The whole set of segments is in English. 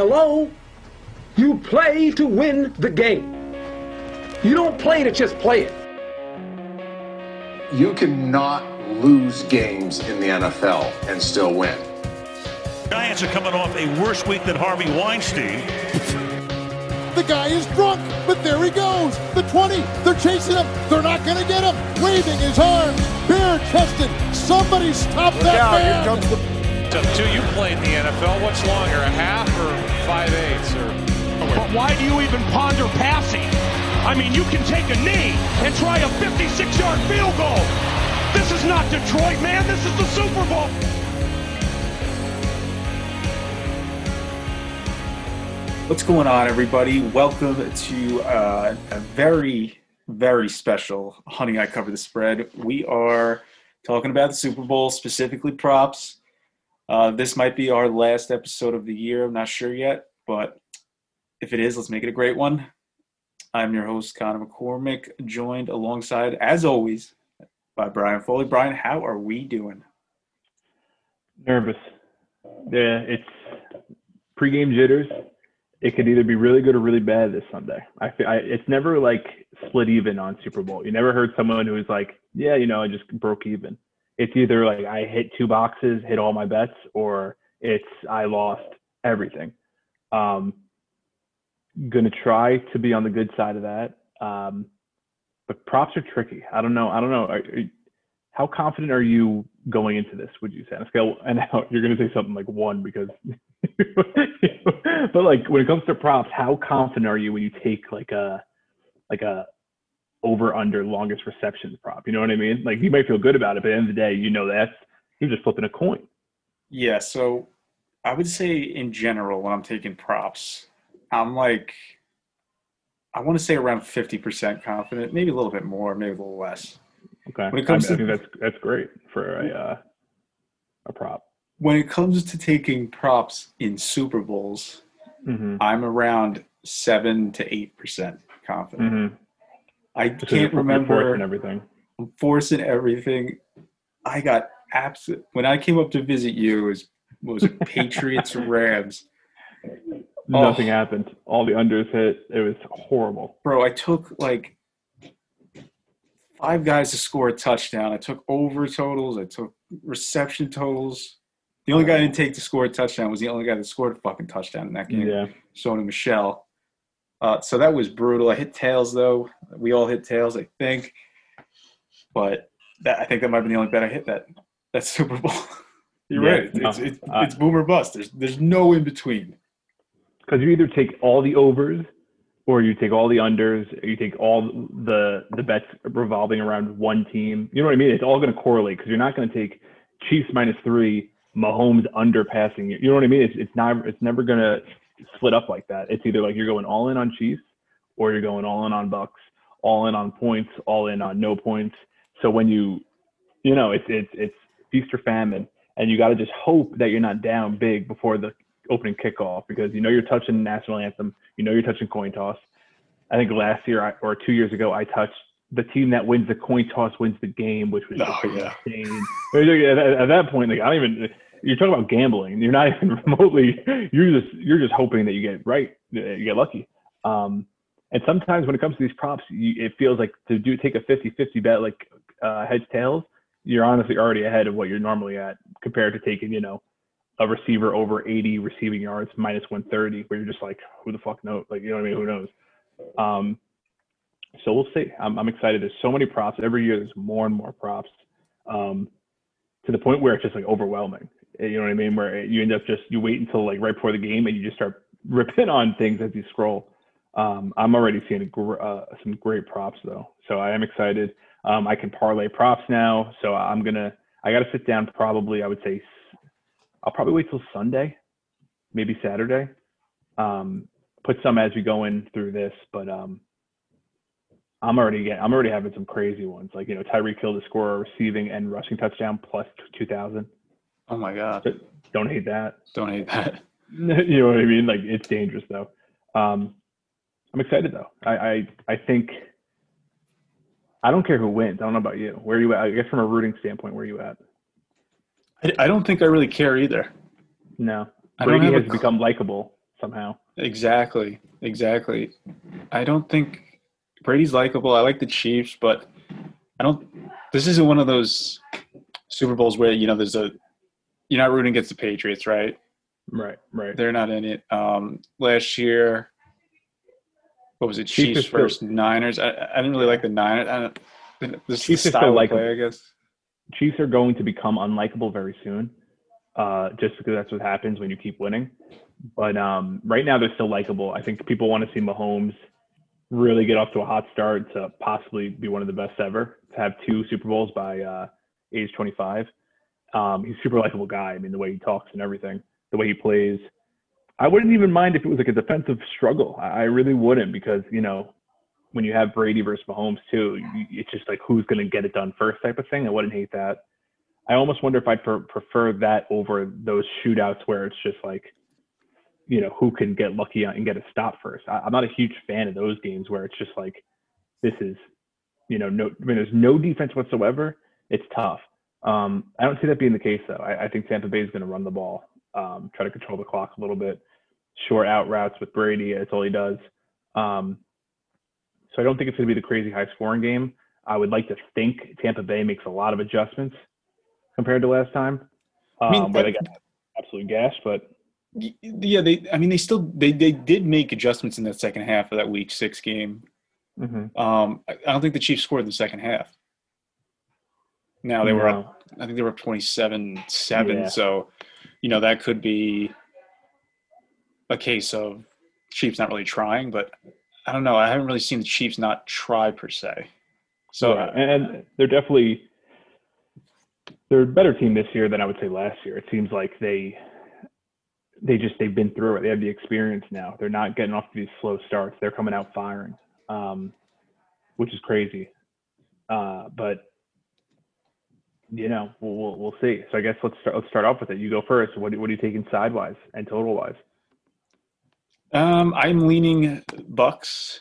Hello? You play to win the game. You don't play to just play it. You cannot lose games in the NFL and still win. Giants are coming off a worse week than Harvey Weinstein. The guy is drunk, but there he goes. The 20, they're chasing him. They're not going to get him. Waving his arms, bare chested. Somebody stop Look that out, man. here comes the Up to you played in the NFL. What's longer, a half or five eighths? Or But why do you even ponder passing? I mean, you can take a knee and try a 56-yard field goal. This is not Detroit, man. This is the Super Bowl. What's going on, everybody? Welcome to uh, a very, very special Honey I Cover the Spread. We are talking about the Super Bowl, specifically props. Uh, this might be our last episode of the year. I'm not sure yet, but if it is, let's make it a great one. I'm your host, Connor McCormick, joined alongside, as always, by Brian Foley. Brian, how are we doing? Nervous. Yeah, it's pregame jitters. It could either be really good or really bad this Sunday. I, feel, I it's never like split even on Super Bowl. You never heard someone who's like, yeah, you know, I just broke even. It's either like I hit two boxes, hit all my bets, or it's I lost everything. Um, gonna try to be on the good side of that. Um, but props are tricky. I don't know. I don't know. Are, are, how confident are you going into this? Would you say on a scale? And now you're to say something like one because, but like when it comes to props, how confident are you when you take like a like a over under longest receptions prop? You know what I mean? Like you might feel good about it, but at the end of the day, you know that's you're just flipping a coin. Yeah, so I would say in general, when I'm taking props, I'm like, I want to say around 50% confident, maybe a little bit more, maybe a little less. Okay, When it comes I, to- mean, I think that's that's great for a uh, a prop. When it comes to taking props in Super Bowls, Mm-hmm. I'm around 7 to 8% confident. Mm-hmm. I can't remember. and everything. I'm forcing everything. I got absolute. When I came up to visit you, it was, was it Patriots Rams? Oh. Nothing Oh. happened. All the unders hit. It was horrible. bro, I took like five guys to score a touchdown. I took over totals. I took reception totals. The only guy I didn't take to score a touchdown was the only guy that scored a fucking touchdown in that game, Yeah. Sony Michel. Uh, so that was brutal. I hit tails though. We all hit tails, I think. But that I think that might have been the only bet I hit that that Super Bowl. You're Yeah, right. It's, no, it's, it's, I- it's boom or bust. There's there's no in between. because you either take all the overs or you take all the unders you take all the the bets revolving around one team you know what i mean it's all going to correlate because you're not going to take chiefs minus three mahomes under passing you know what i mean it's, it's not it's never going to split up like that it's either like you're going all in on chiefs or you're going all in on bucks all in on points all in on no points so when you you know it's it's it's feast or famine and you got to just hope that you're not down big before the opening kickoff because you know you're touching the national anthem, you know you're touching coin toss. I think last year I, or two years ago I touched the team that wins the coin toss wins the game, which was Oh, yeah. insane. At, at- at that point, like I don't even. You're talking about gambling. You're not even remotely. You're just you're just hoping that you get right, you get lucky. Um, and sometimes when it comes to these props, you, it feels like to do take a 50-50 bet like uh, heads tails. You're honestly already ahead of what you're normally at compared to taking you know a receiver over 80 receiving yards minus 130 where you're just like who the fuck knows like you know what i mean who knows um so we'll see i'm, I'm excited there's so many props every year there's more and more props um to the point where it's just like overwhelming you know what i mean where you end up just you wait until like right before the game and you just start ripping on things as you scroll um i'm already seeing gr- uh, some great props though so i am excited um i can parlay props now so i'm gonna i gotta sit down probably i would say I'll probably wait till Sunday, maybe Saturday. Um, put some as we go in through this, but um, I'm already getting, I'm already having some crazy ones. Like you know, Tyreek Hill to score a receiving and rushing touchdown plus two thousand. Oh my god, Don't hate that. don't hate that. you know what I mean? Like it's dangerous though. Um, I'm excited though. I, I I think I don't care who wins. I don't know about you. Where are you at? I guess from a rooting standpoint, where are you at? I, I don't think I really care either. No. Brady has a- become likable somehow. Exactly. Exactly. I don't think Brady's likable. I like the Chiefs, but I don't. This isn't one of those Super Bowls where you know there's a you're not rooting against the Patriots, right? Right, right. They're not in it. Um, last year, what was it? Chiefs Chiefs versus Niners. I, I didn't really like the Niners. I don't, this Chiefs is are the still style play, I guess. Chiefs are going to become unlikable very soon, uh, just because that's what happens when you keep winning. But um, right now they're still likable. I think people want to see Mahomes really get off to a hot start to possibly be one of the best ever. To have two Super Bowls by uh, age 25. Um, he's a super likable guy. I mean, the way he talks and everything, the way he plays. I wouldn't even mind if it was like a defensive struggle. I really wouldn't because you know when you have Brady versus Mahomes too, it's just like who's going to get it done first type of thing. I wouldn't hate that. I almost wonder if I'd pre- prefer that over those shootouts where it's just like, you know, who can get lucky and get a stop first. I, I'm not a huge fan of those games where it's just like, this is, you know, no, I mean, there's no defense whatsoever. It's tough. Um, I don't see that being the case though. I, I think Tampa Bay is going to run the ball, um, try to control the clock a little bit, short out routes with Brady. That's all he does. Um, so I don't think it's going to be the crazy high scoring game. I would like to think Tampa Bay makes a lot of adjustments compared to last time, um, mean, where they got absolutely gashed. But Yeah, they. I mean, they still they they did make adjustments in that second half of that Week Six game. mhm. Um, I I don't think the Chiefs scored in the second half. Now they were up. I think they were up twenty-seven-seven. Yeah. So, you know, that could be a case of Chiefs not really trying. But I don't know. I haven't really seen the Chiefs not try per se. So Yeah, and, and they're definitely they're a better team this year than I would say last year. It seems like they they just they've been through it. They have the experience now. They're not getting off to these slow starts. They're coming out firing, um, which is crazy. Uh, but you know, we'll, we'll we'll see. So I guess let's start let's start off with it. You go first. What what are you taking sidewise and total wise? Um, I'm leaning Bucks,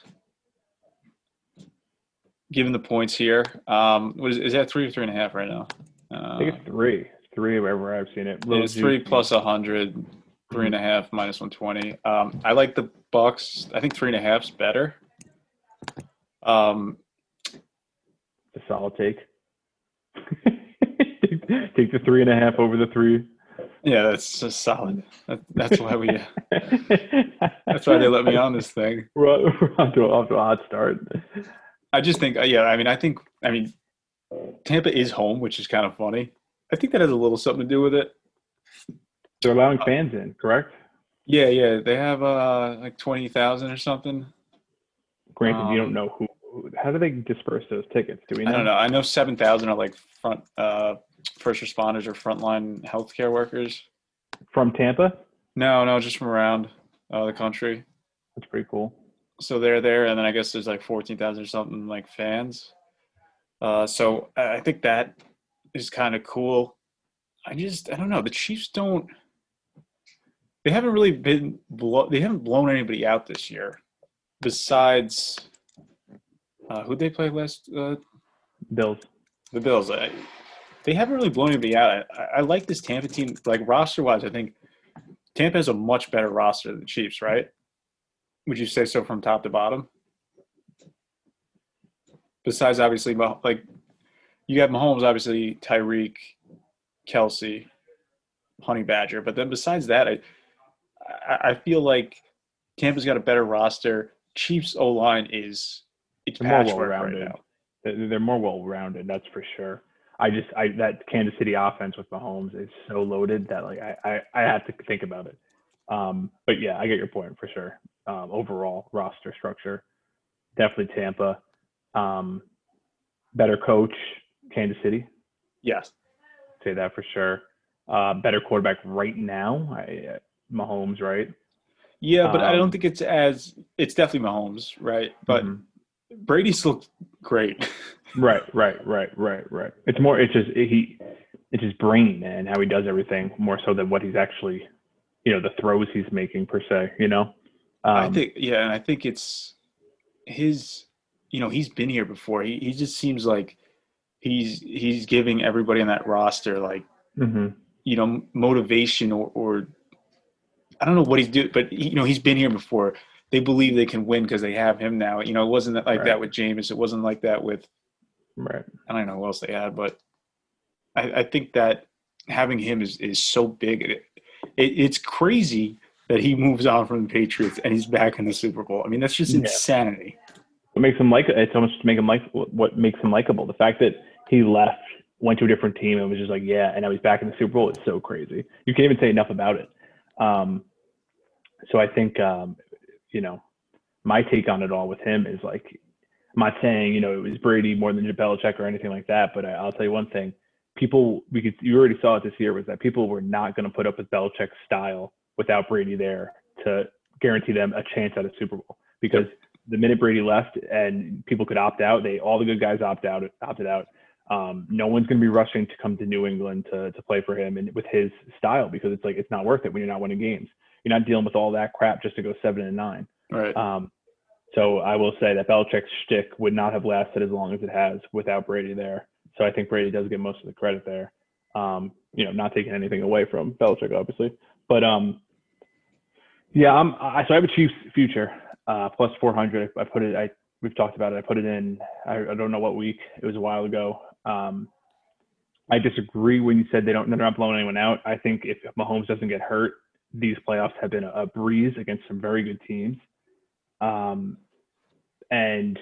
given the points here. Um, what is, is that three or three and a half right now? Uh, I think it's three. Three wherever I've seen it. Little it's three plus a hundred, three and a half minus one twenty. Um, I like the Bucks. I think three and a half's better. Um, a solid take. take, the three and a half over the three. yeah, that's just solid. That, that's why we. That's why they let me on this thing. We're off to, off to a hot start. I just think, uh, yeah. I mean, I think, I mean, Tampa is home, which is kind of funny. I think that has a little something to do with it. They're allowing fans in, correct? Yeah, yeah. They have uh like twenty thousand or something. Granted, you Um, don't know who, who. How do they disperse those tickets? Do we know? I don't know. I know seven thousand are like front uh first responders or frontline healthcare workers. From Tampa? No, no, just from around uh, the country. That's pretty cool. So they're there, and then I guess there's like fourteen thousand or something like fans. Uh, so I think that is kind of cool. I just I don't know. The Chiefs don't. They haven't really been. Blow, they haven't blown anybody out this year, besides uh, who they play last. Uh, Bills. the Bills. I, they haven't really blown anybody out. I, I like this Tampa team. Like roster wise, I think Tampa has a much better roster than the Chiefs, right? Would you say so from top to bottom? Besides, obviously, like you have Mahomes, obviously Tyreek, Kelce, Honey Badger, but then besides that, I I, feel like Tampa's got a better roster. Chiefs O line is it's more patchwork right well-rounded. now. They're they're more well-rounded. That's for sure. I just I that Kansas City offense with Mahomes is so loaded that like I I, I have to think about it. Um, but yeah, I get your point for sure. Um, overall roster structure, definitely Tampa. Um, better coach, Kansas City. Yes. Say that for sure. Uh, better quarterback right now. I, uh, Mahomes, right? Yeah, but I don't Um, think it's as it's definitely Mahomes, right? But Mhm. Brady's looked great. Right, right, right, right, right. It's more. It's just he. It's his brain and how he does everything more so than what he's actually, you know, the throws he's making per se. You know. Um, I think yeah, and I think it's his you know, he's been here before. He he just seems like he's he's giving everybody on that roster like, mhm. you know, motivation or, or I don't know what he's doing, but he, you know he's been here before. They believe they can win because they have him now. You know, it wasn't like Right. that with Jameis. It wasn't like that with Right. I don't know who else they had, but I, I think that having him is, is so big. It, it, it's crazy that he moves on from the Patriots and he's back in the Super Bowl. I mean, that's just Yeah. insanity. What makes him like it's almost to make him like what makes him likable. The fact that he left, went to a different team, and was just like, yeah, and now he's back in the Super Bowl is so crazy. You can't even say enough about it. Um, so I think, um, you know, my take on it all with him is like, I'm not saying you know it was Brady more than Belichick or anything like that, but I, I'll tell you one thing: people we could you already saw it this year was that people were not going to put up with Belichick's style without Brady there to guarantee them a chance at a Super Bowl because the minute Brady left and people could opt out, they all the good guys opt out opted out. Um, no one's going to be rushing to come to New England to to play for him and with his style because it's like it's not worth it when you're not winning games. You're not dealing with all that crap just to go seven and nine. Right. Um, so I will say that Belichick's shtick would not have lasted as long as it has without Brady there. So I think Brady does get most of the credit there. Um, you know, not taking anything away from Belichick, obviously, but um, yeah, I'm. I, so I have a Chiefs future uh, plus 400. I put it. I we've talked about it. I put it in. I, I don't know what week. It was a while ago. Um, I disagree when you said they don't. They're not blowing anyone out. I think if Mahomes doesn't get hurt, these playoffs have been a, breeze against some very good teams. Um, and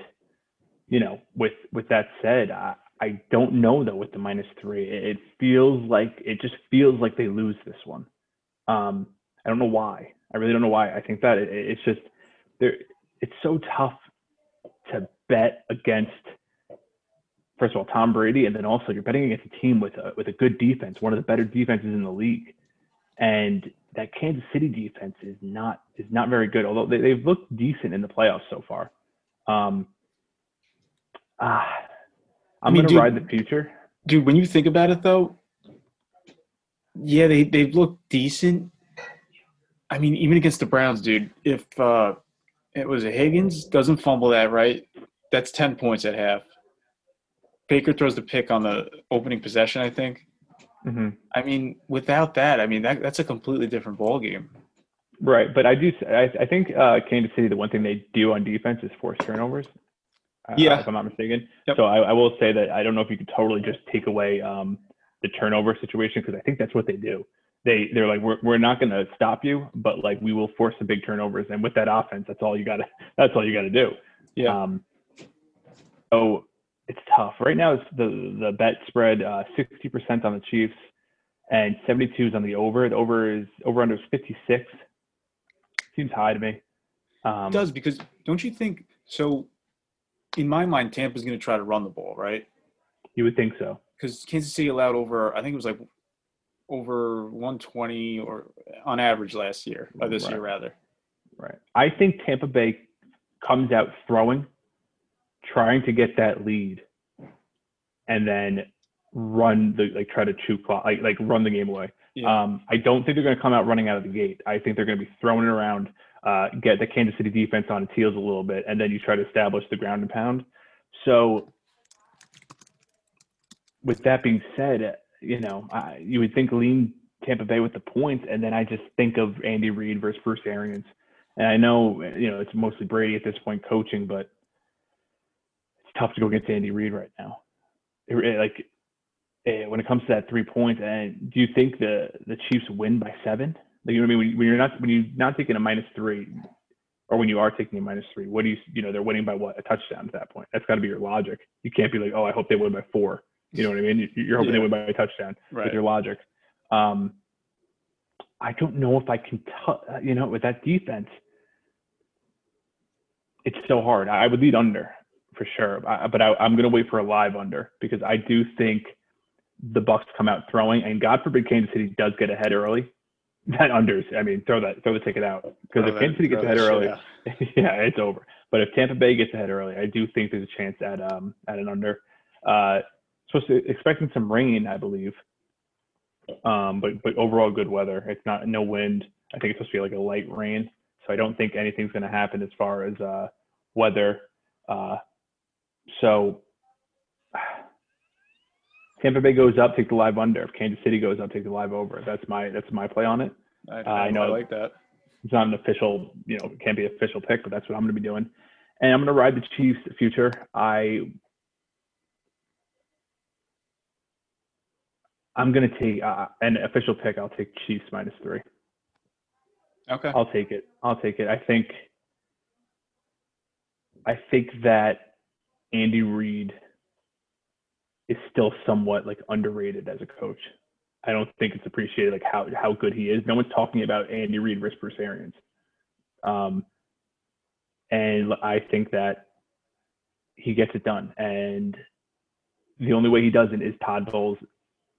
you know, with with that said, I, I don't know though with the minus three. It, it feels like it just feels like they lose this one. Um, I don't know why. I really don't know why. I think that it, it's just there. It's so tough to bet against. First of all, Tom Brady, and then also you're betting against a team with a with a good defense, one of the better defenses in the league, and that Kansas City defense is not is not very good. Although they, they've looked decent in the playoffs so far. Um, ah, I'm mean, gonna dude- ride the future. Dude, when you think about it though, yeah, they they've looked decent. I mean, even against the Browns, dude, if uh it was a Higgins doesn't fumble that right, that's ten points at half. Baker throws the pick on the opening possession, I think. Hmm I mean, without that, I mean that that's a completely different ball game. Right, but I do. I, I think uh, Kansas City. The one thing they do on defense is force turnovers. uh, Yeah. if I'm not mistaken. Yep. So I, I will say that I don't know if you could totally just take away um, the turnover situation because I think that's what they do. They they're like we're we're not going to stop you, but like we will force the big turnovers, and with that offense, that's all you got to that's all you got to do. Yeah. Um, so it's tough right now. It's the the bet spread uh, sixty percent on the Chiefs and seventy two is on the over. The over is over under is fifty six. Seems high to me. Um, It does because don't you think so? In my mind, Tampa's going to try to run the ball, right? you would think so. Because Kansas City allowed over, I think it was like over 120 or on average last year, or this year rather. Right. I think Tampa Bay comes out throwing, trying to get that lead, and then run the like try to chew clock like like run the game away. Yeah. Um, I don't think they're going to come out running out of the gate. I think they're going to be throwing it around, uh, get the Kansas City defense on its heels a little bit, and then you try to establish the ground and pound. So, with that being said, you know, I, you would think lean Tampa Bay with the points, and then I just think of Andy Reid versus Bruce Arians. And I know, you know, it's mostly Brady at this point coaching, but tough to go against Andy Reid right now. It, like eh, when it comes to that three points, and do you think the the Chiefs win by seven? Like you know what I mean? When, when you're not when you're not taking a minus three, or when you are taking a minus three, what do you you know they're winning by what a touchdown at that point? That's got to be your logic. You can't be like, oh, I hope they win by four. You know what I mean? You- You're hoping they win by a touchdown Right. with your logic. Um, I don't know if I can, t- you know, with that defense, it's so hard. I would lead under for sure, I, but I, I'm going to wait for a live under because I do think the Bucks come out throwing, and God forbid Kansas City does get ahead early. That unders. I mean, throw that, throw the ticket out because if Kansas City gets ahead that early, out. yeah, it's over. But if Tampa Bay gets ahead early, I do think there's a chance at um at an under. Uh, supposed to expecting some rain, I believe. Um, but but overall good weather. It's not no wind. I think it's supposed to be like a light rain. So I don't think anything's going to happen as far as uh, weather. Uh, so Tampa Bay goes up, take the live under. If Kansas City goes up, take the live over. That's my that's my play on it. I, I I know. I like that. It's not an official, you know, it can't be an official pick, but that's what I'm going to be doing. And I'm going to ride the Chiefs future. I I'm going to take uh, an official pick. I'll take Chiefs minus three. Okay. I'll take it. I'll take it. I think I think that Andy Reid is still somewhat like underrated as a coach. I don't think it's appreciated like how how good he is. No one's talking about Andy Reid versus Bruce Arians. Um, and I think that he gets it done. And the only way he doesn't is Todd Bowles,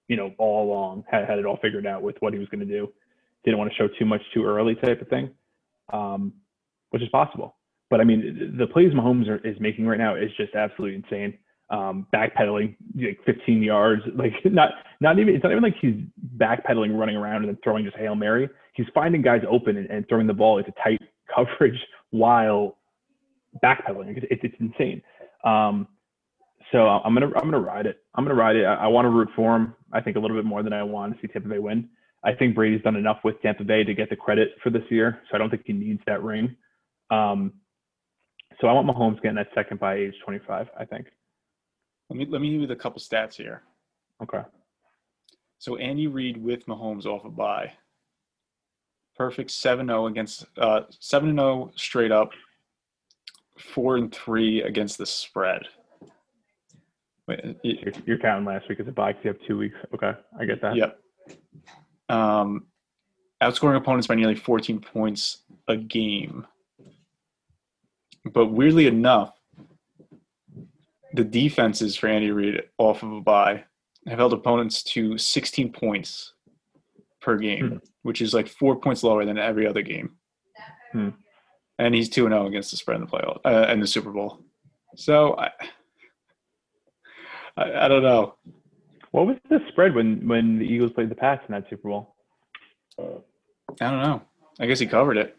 you know, all along had, had it all figured out with what he was going to do. Didn't want to show too much too early type of thing, um, which is possible. But I mean, the plays Mahomes are, is making right now is just absolutely insane. Um, backpedaling like 15 yards, like not not even it's not even like he's backpedaling, running around and then throwing just hail mary. He's finding guys open and, and throwing the ball into tight coverage while backpedaling. It's, it's, it's insane. Um, so I'm gonna I'm gonna ride it. I'm gonna ride it. I, I want to root for him. I think a little bit more than I want to see Tampa Bay win. I think Brady's done enough with Tampa Bay to get the credit for this year, so I don't think he needs that ring. Um, so I want Mahomes getting that second by age 25. I think. Let me let me give you the couple stats here. Okay. So Andy Reid with Mahomes off a bye. Perfect 7-0 against uh 7-0 straight up. 4 and 3 against the spread. Wait, it- You're, you're counting last week as a bye 'cause you have two weeks. Okay, I get that. Yep. Um, outscoring opponents by nearly 14 points a game. But weirdly enough, the defenses for Andy Reid off of a bye have held opponents to 16 points per game, Hmm. which is like four points lower than every other game. Hmm. And he's 2 0 against the spread in the playoff uh, in the Super Bowl. So I, I, I don't know. What was the spread when when the Eagles played the Pats in that Super Bowl? I don't know. I guess he covered it.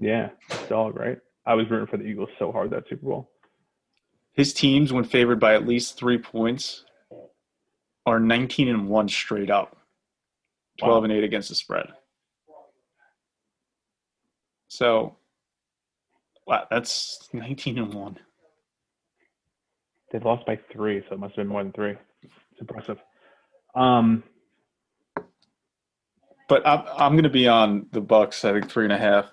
Yeah, dog, right? I was rooting for the Eagles so hard that Super Bowl. His teams, when favored by at least three points, are 19 and 1 straight up, 12 Wow. and 8 against the spread. So, wow, that's 19 and 1. They lost by three, so it must have been more than three. It's impressive. Um, But I'm, I'm going to be on the Bucks, I think, three and a half.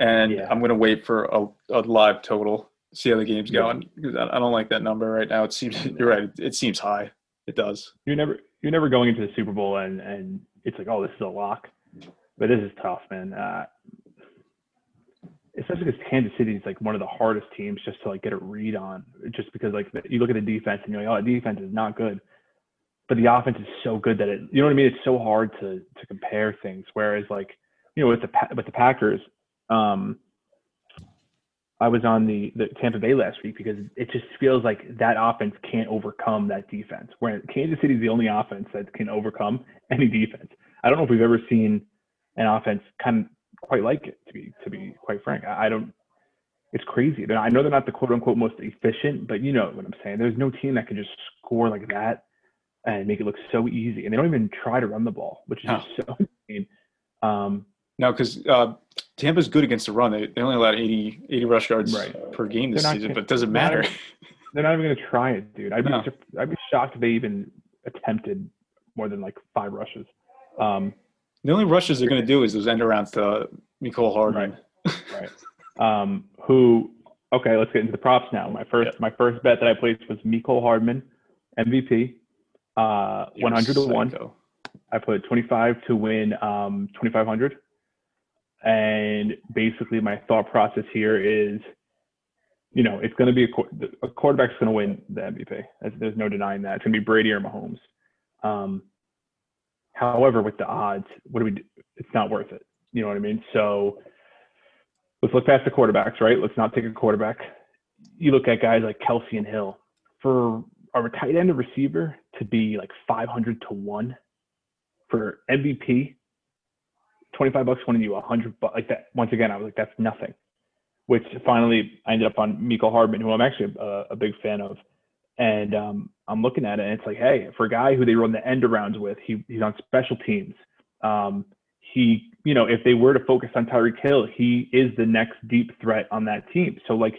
And Yeah. I'm going to wait for a, a live total, see how the game's going. Because I, I don't like that number right now. It seems, you're right, it, it seems high. It does. you're never you're never going into the Super Bowl and and it's like, oh, this is a lock. But this is tough, man. Uh, especially because Kansas City is like one of the hardest teams just to like get a read on. Just because like you look at the defense and you're like, oh, the defense is not good, but the offense is so good that it, you know what I mean. It's so hard to to compare things. Whereas like you know with the with the Packers, um, I was on the the Tampa Bay last week because it just feels like that offense can't overcome that defense. Where Kansas City is the only offense that can overcome any defense. I don't know if we've ever seen an offense kind of quite like it. To be to be quite frank, I, I don't. It's crazy. I know they're not the quote unquote most efficient, but you know what I'm saying. There's no team that can just score like that and make it look so easy, and they don't even try to run the ball, which is so insane. Um, No, because uh, Tampa's good against the run. They, they only allowed 80, 80 rush yards Right. per game this season, gonna- but it doesn't matter. they're not even going to try it, dude. I'd be, No. I'd be shocked if they even attempted more than like five rushes. Um, The only rushes they're going to do is those end arounds to Mecole Hardman. right. Um, who? Okay, let's get into the props now. My first, Yeah. my first bet that I placed was Mecole Hardman, MVP, uh, one hundred to one. I put twenty five to win um, twenty five hundred, and basically my thought process here is, you know, it's going to be a, a quarterback's going to win the MVP. There's, no denying that. It's going to be Brady or Mahomes. Um, however, with the odds, what do we do? It's not worth it. You know what I mean? So let's look past the quarterbacks, right? Let's not take a quarterback. You look at guys like Kelce and Hill. For a tight end or receiver to be like 500 to 1 for MVP, 25 bucks winning you 100 bucks. Like that. Once again, I was like, that's nothing. Which finally I ended up on Mecole Hardman, who I'm actually a, a big fan of. And um, I'm looking at it, and it's like, hey, for a guy who they run the end arounds with, he, he's on special teams. Um, he, you know, if they were to focus on Tyreek Hill, he is the next deep threat on that team. So like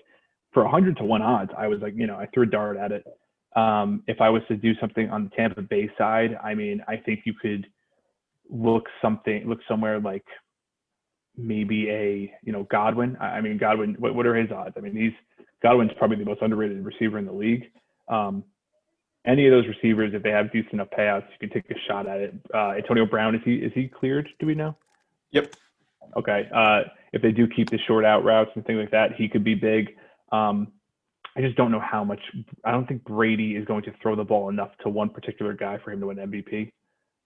for 100 to 1 odds, I was like, you know, I threw a dart at it. Um, if I was to do something on the Tampa Bay side, I mean, I think you could look something, look somewhere like maybe a, you know, Godwin. I I mean, Godwin, what, what are his odds? I mean, he's Godwin's probably the most underrated receiver in the league. Um, any of those receivers, if they have decent enough payouts, you can take a shot at it. Uh, Antonio Brown, is he is he cleared? Do we know? Yep. Okay. Uh, if they do keep the short out routes and things like that, he could be big. Um, I just don't know how much. I don't think Brady is going to throw the ball enough to one particular guy for him to win MVP.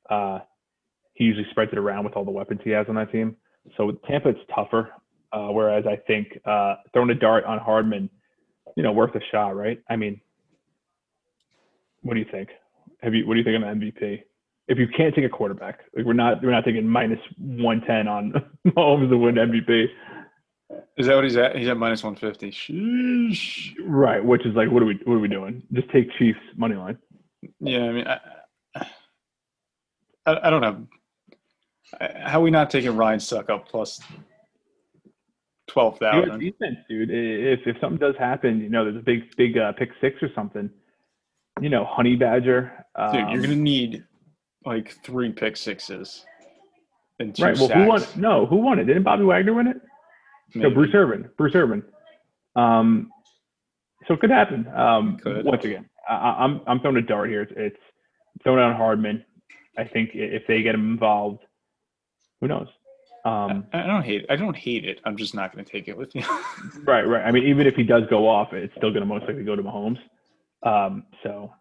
Uh, he usually spreads it around with all the weapons he has on that team. So with Tampa, it's tougher. Uh, whereas I think uh, throwing a dart on Hardman, you know, worth a shot, right? I mean, what do you think? Have you what do you think on MVP? If you can't take a quarterback, like we're not we're not taking minus one ten on Mahomes to win MVP, Is that what he's at? He's at minus 150. Sheesh. right? Which is like, what are we what are we doing? Just take Chiefs money line. Yeah, I mean, I, I, I don't know. How are we not taking Ryan Succop plus twelve Your defense, dude. If if something does happen, you know, there's a big big uh, pick six or something. You know, Honey Badger. Um, Dude, you're gonna need like three pick sixes and two right. Well, sacks. who won? No, who won it? Didn't Bobby Wagner win it? No, Maybe. Bruce Irvin. Bruce Irvin. Um, so it could happen. Um, Could. Once again, I, I- I'm I'm throwing a dart here. It's, it's throwing on Hardman. I think if they get him involved, who knows? Um, I I don't hate. I don't hate it. I'm just not gonna take it with me. right, right. I mean, even if he does go off, it's still going to most likely go to Mahomes. Um, so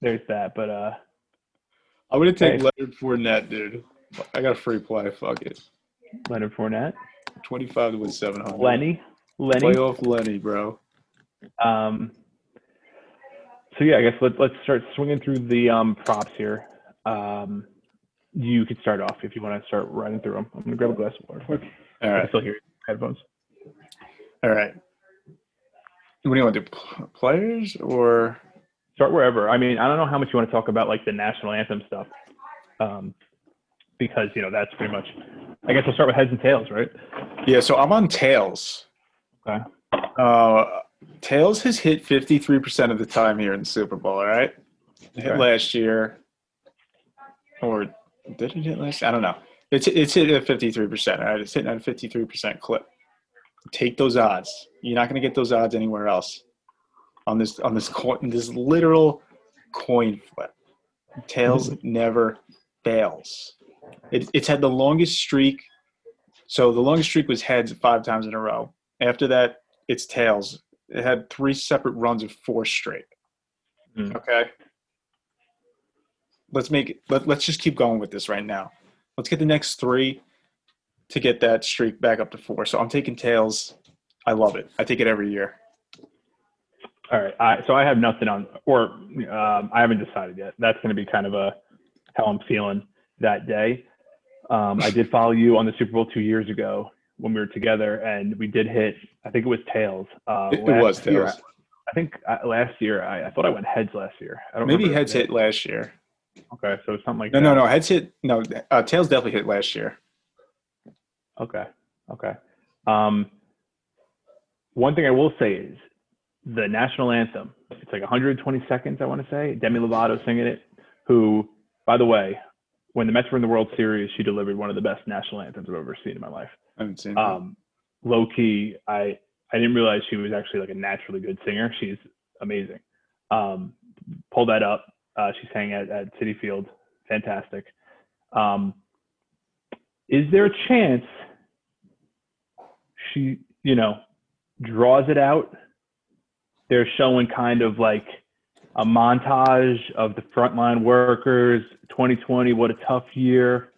there's that. But uh, I'm gonna take Hey. Leonard Fournette, dude. I got a free play. Fuck it. Leonard Fournette, 25 to win 700. Lenny, Lenny. Playoff Lenny, bro. Um, so yeah, I guess let, let's start swinging through the um, props here. Um, you could start off if you want to start running through them. I'm gonna grab a glass of water. quick. All I still hear headphones. All right. What do you want to do? Players or Start wherever. I mean, I don't know how much you want to talk about like the national anthem stuff, um, because you know that's pretty much. I guess we'll start with heads and tails, right? yeah? So I'm on tails. Okay. Uh, tails has hit 53% of the time here in the Super Bowl. All right. It hit last year, or did it hit last? I don't know. It's it's hit at 53%. All right. It's hitting at a 53% clip. Take those odds. You're not going to get those odds anywhere else on this on this coin this literal coin flip. Tails never fails. It, it's had the longest streak. So the longest streak was heads five times in a row. After that, it's tails. It had three separate runs of four straight. Hmm. Okay. Let's make it. Let, let's just keep going with this right now. Let's get the next three to get that streak back up to four. So I'm taking tails. I love it. I take it every year. All right. I, so I have nothing on, or um, I haven't decided yet. That's going to be kind of a how I'm feeling that day. Um, I did follow you on the Super Bowl two years ago when we were together, and we did hit. I think it was tails. Uh, It, was year. tails. I think uh, last year. I, I thought I went heads last year. I don't Maybe heads hit last year. Okay, so something like No, that. no, no. Heads hit. No, uh, tails definitely hit last year. Okay. Okay. Um, one thing I will say is the national anthem. It's like 120 seconds, I want to say. Demi Lovato singing it. Who, by the way, when the Mets were in the World Series, she delivered one of the best national anthems I've ever seen in my life. I haven't seen. Um, low key, I I didn't realize she was actually like a naturally good singer. She's amazing. Um, pull that up. Uh, she sang at, at Citi Field. Fantastic. Um, is there a chance she, you know, draws it out? They're showing kind of like a montage of the frontline workers. 2020, what a tough year.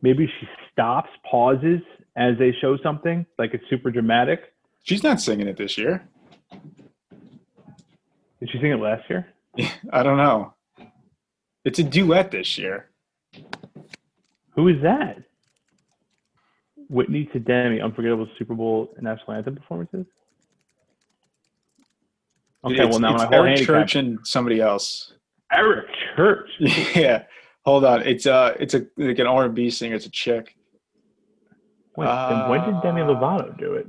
Maybe she stops, pauses as they show something, like it's super dramatic. She's not singing it this year. Did she sing it last year? I don't know. It's a duet this year. Who is that? Whitney to Demi, unforgettable Super Bowl national anthem performances. Okay, it's, well now it's my whole Eric handicap. Church and somebody else. Eric Church. yeah, hold on. It's uh, it's a like an R and B singer. It's a chick. Wait, then when did Demi Uh, Lovato do it?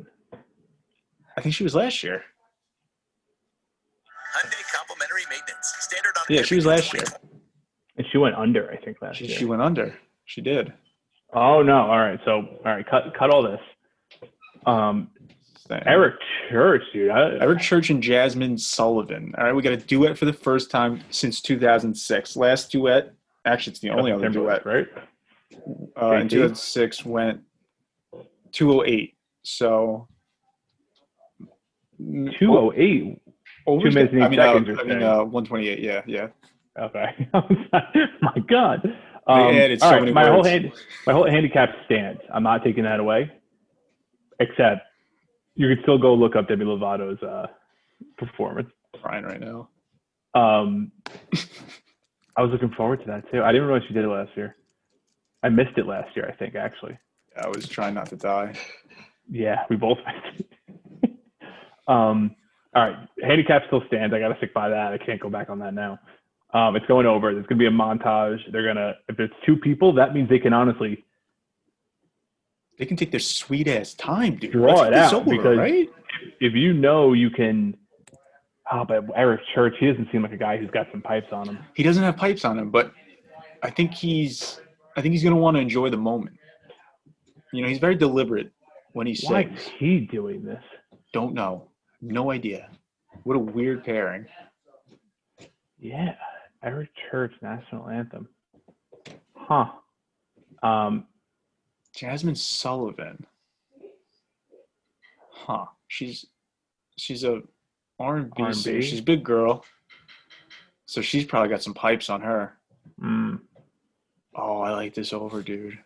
I think she was last year. Hyundai complimentary maintenance. Standard on Yeah, she was last year. And she went under, I think, last She, year. she went under. She did. Oh no! All right, so all right, cut cut all this. Um. Eric Church, dude. I, Eric Church and Jazmine Sullivan. All right, we got a duet for the first time since 2006. Last duet, actually, it's the only other duet. right? Uh, in 2006 went 208. So mm, Two oh eight. over- two minutes and I mean, uh, I mean, uh, 128. Yeah, yeah. Okay. My God. Um, all so right, my whole hand, my whole handicap stands. I'm not taking that away. Except you could still go look up Demi Lovato's uh, performance. Crying right now. Um, I was looking forward to that too. I didn't realize she did it last year. I missed it last year. I think actually. I was trying not to die. Yeah, we both um, all right, handicap still stands. I got to stick by that. I can't go back on that now. Um, it's going over. There's going to be a montage. They're gonna if it's two people, that means they can honestly They can take their sweet ass time, dude. Draw Let's it out, over, because- right? if you know you can. Oh, but Eric Church, he doesn't seem like a guy who's got some pipes on him. He doesn't have pipes on him, but I think he's I think he's gonna want to enjoy the moment. You know, he's very deliberate when he Why sings. is he doing this? Don't know. No idea. What a weird pairing. Yeah, Eric Church national anthem. Huh. Um, Jazmine Sullivan. Huh. She's she's a R&B, R&B? singer. She's a big girl. So she's probably got some pipes on her. mm, Oh, I like this over, dude.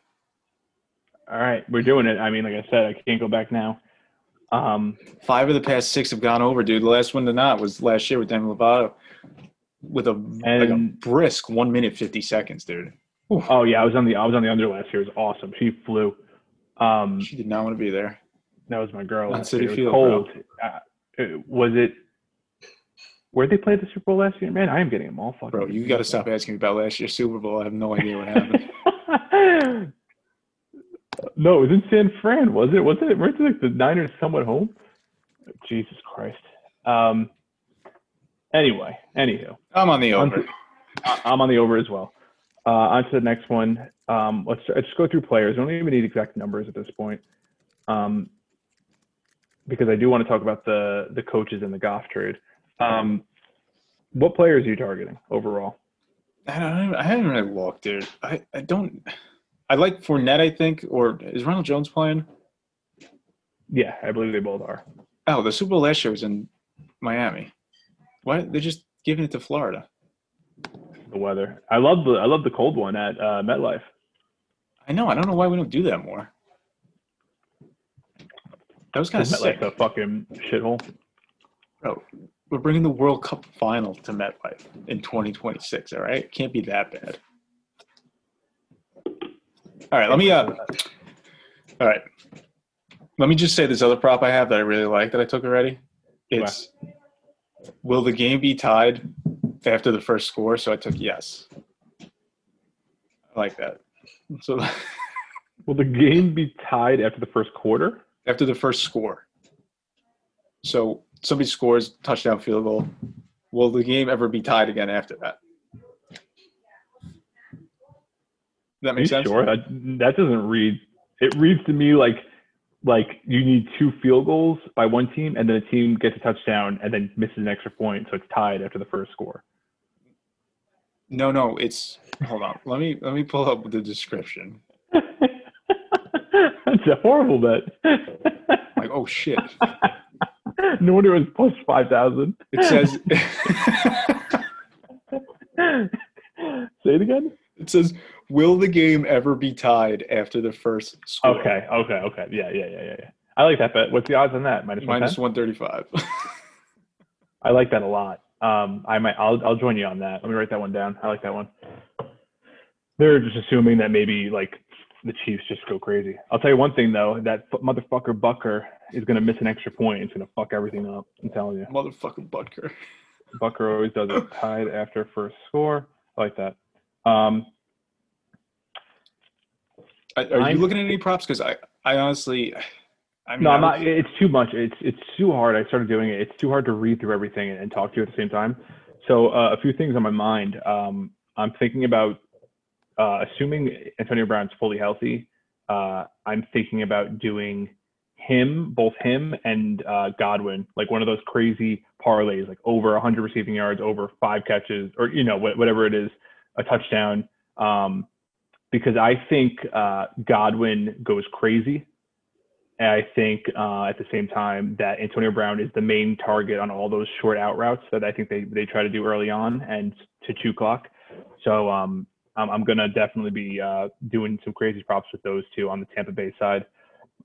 all right, we're doing it. I mean, like I said, I can't go back now. Um, Five of the past six have gone over, dude. The last one to not was last year with Demi Lovato with a like a brisk one minute fifty seconds, dude. oh yeah, I was on the I was on the under last year. It was awesome. She flew. Um, She did not want to be there. that was my girl. Last City. It was Field, cold. Uh, it- was it? Where they play the Super Bowl last year? Man, I am getting them all fucking. Bro, you got to stop asking me about last year's Super Bowl. I have no idea what happened. no, it was in San Fran, was it? Was it? Weren't it like the Niners somewhat home? Jesus Christ. Um. Anyway, anywho, I'm on the over. I- I'm on the over as well. Uh, on to the next one. Um, let's, let's just go through players. We don't even need exact numbers at this point, um, because I do want to talk about the the coaches in the golf trade. Um, what players are you targeting overall? I don't. I haven't really looked, dude. I, I don't. I like Fournette. I think, or is Ronald Jones playing? Yeah, I believe they both are. Oh, the Super Bowl last year was in Miami. Why they're just giving it to Florida? The weather. I love the I love the cold one at uh, MetLife. I know. I don't know why we don't do that more. That was kind of sick. MetLife's a fucking shithole. Bro, we're bringing the World Cup final to MetLife in 2026. All right, can't be that bad. All right, let me. Uh, all right, let me just say this other prop I have that I really like that I took already. It's will the game be tied after the first score? So I took yes. I like that. So Will the game be tied after the first quarter? after the first score. So somebody scores touchdown field goal. Will the game ever be tied again after that? That makes sense. sure? That, that doesn't read. It reads to me like like you need two field goals by one team, and then a team gets a touchdown and then misses an extra point, so it's tied after the first score. No, no, it's hold on. Let me let me pull up the description. That's a horrible bet. Like, oh shit. no wonder it was plus five thousand. It says Say it again. it says will the game ever be tied after the first score? Okay, okay, okay. Yeah, yeah, yeah, yeah, yeah. I like that bet. What's the odds on that? Minus one. Minus 135. I like that a lot. Um, I might. I'll. I'll join you on that. Let me write that one down. I like that one. They're just assuming that maybe like the Chiefs just go crazy. I'll tell you one thing though. That f- motherfucker Butker is gonna miss an extra point. It's gonna fuck everything up. I'm telling you. Motherfucking Butker. Bucker always does it tied after first score. I like that. Um, Are, you looking at any props? Because I, I honestly, I mean, No, I'm not. It's too much. It's it's too hard. I started doing it. It's too hard to read through everything and, and talk to you at the same time. So uh, a few things on my mind. Um, I'm thinking about uh, assuming Antonio Brown's fully healthy. Uh, I'm thinking about doing him, both him and uh, Godwin, like one of those crazy parlays, like over 100 receiving yards, over five catches, or you know wh- whatever it is, a touchdown. Um, because I think uh, Godwin goes crazy. And I think uh, at the same time that Antonio Brown is the main target on all those short out routes that I think they, they try to do early on and to two clock. So um, I'm, I'm going to definitely be uh, doing some crazy props with those two on the Tampa Bay side.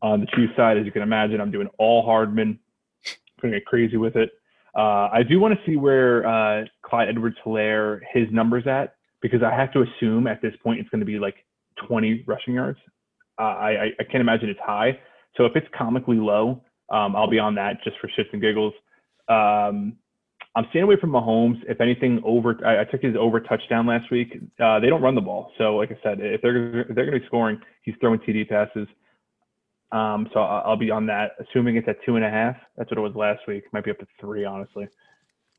On the Chiefs side, as you can imagine, I'm doing all Hardman, I'm going to get crazy with it. Uh, I do want to see where uh, Clyde Edwards Helaire, his numbers at, because I have to assume at this point it's going to be like 20 rushing yards. Uh, I, I, can't imagine it's high. So if it's comically low, um, I'll be on that just for shits and giggles. Um, I'm staying away from Mahomes. If anything, over I, I took his over touchdown last week. Uh, they don't run the ball, so like I said, if they're if they're going to be scoring, he's throwing TD passes. Um, so I'll, I'll be on that, assuming it's at two and a half. That's what it was last week. Might be up to three, honestly.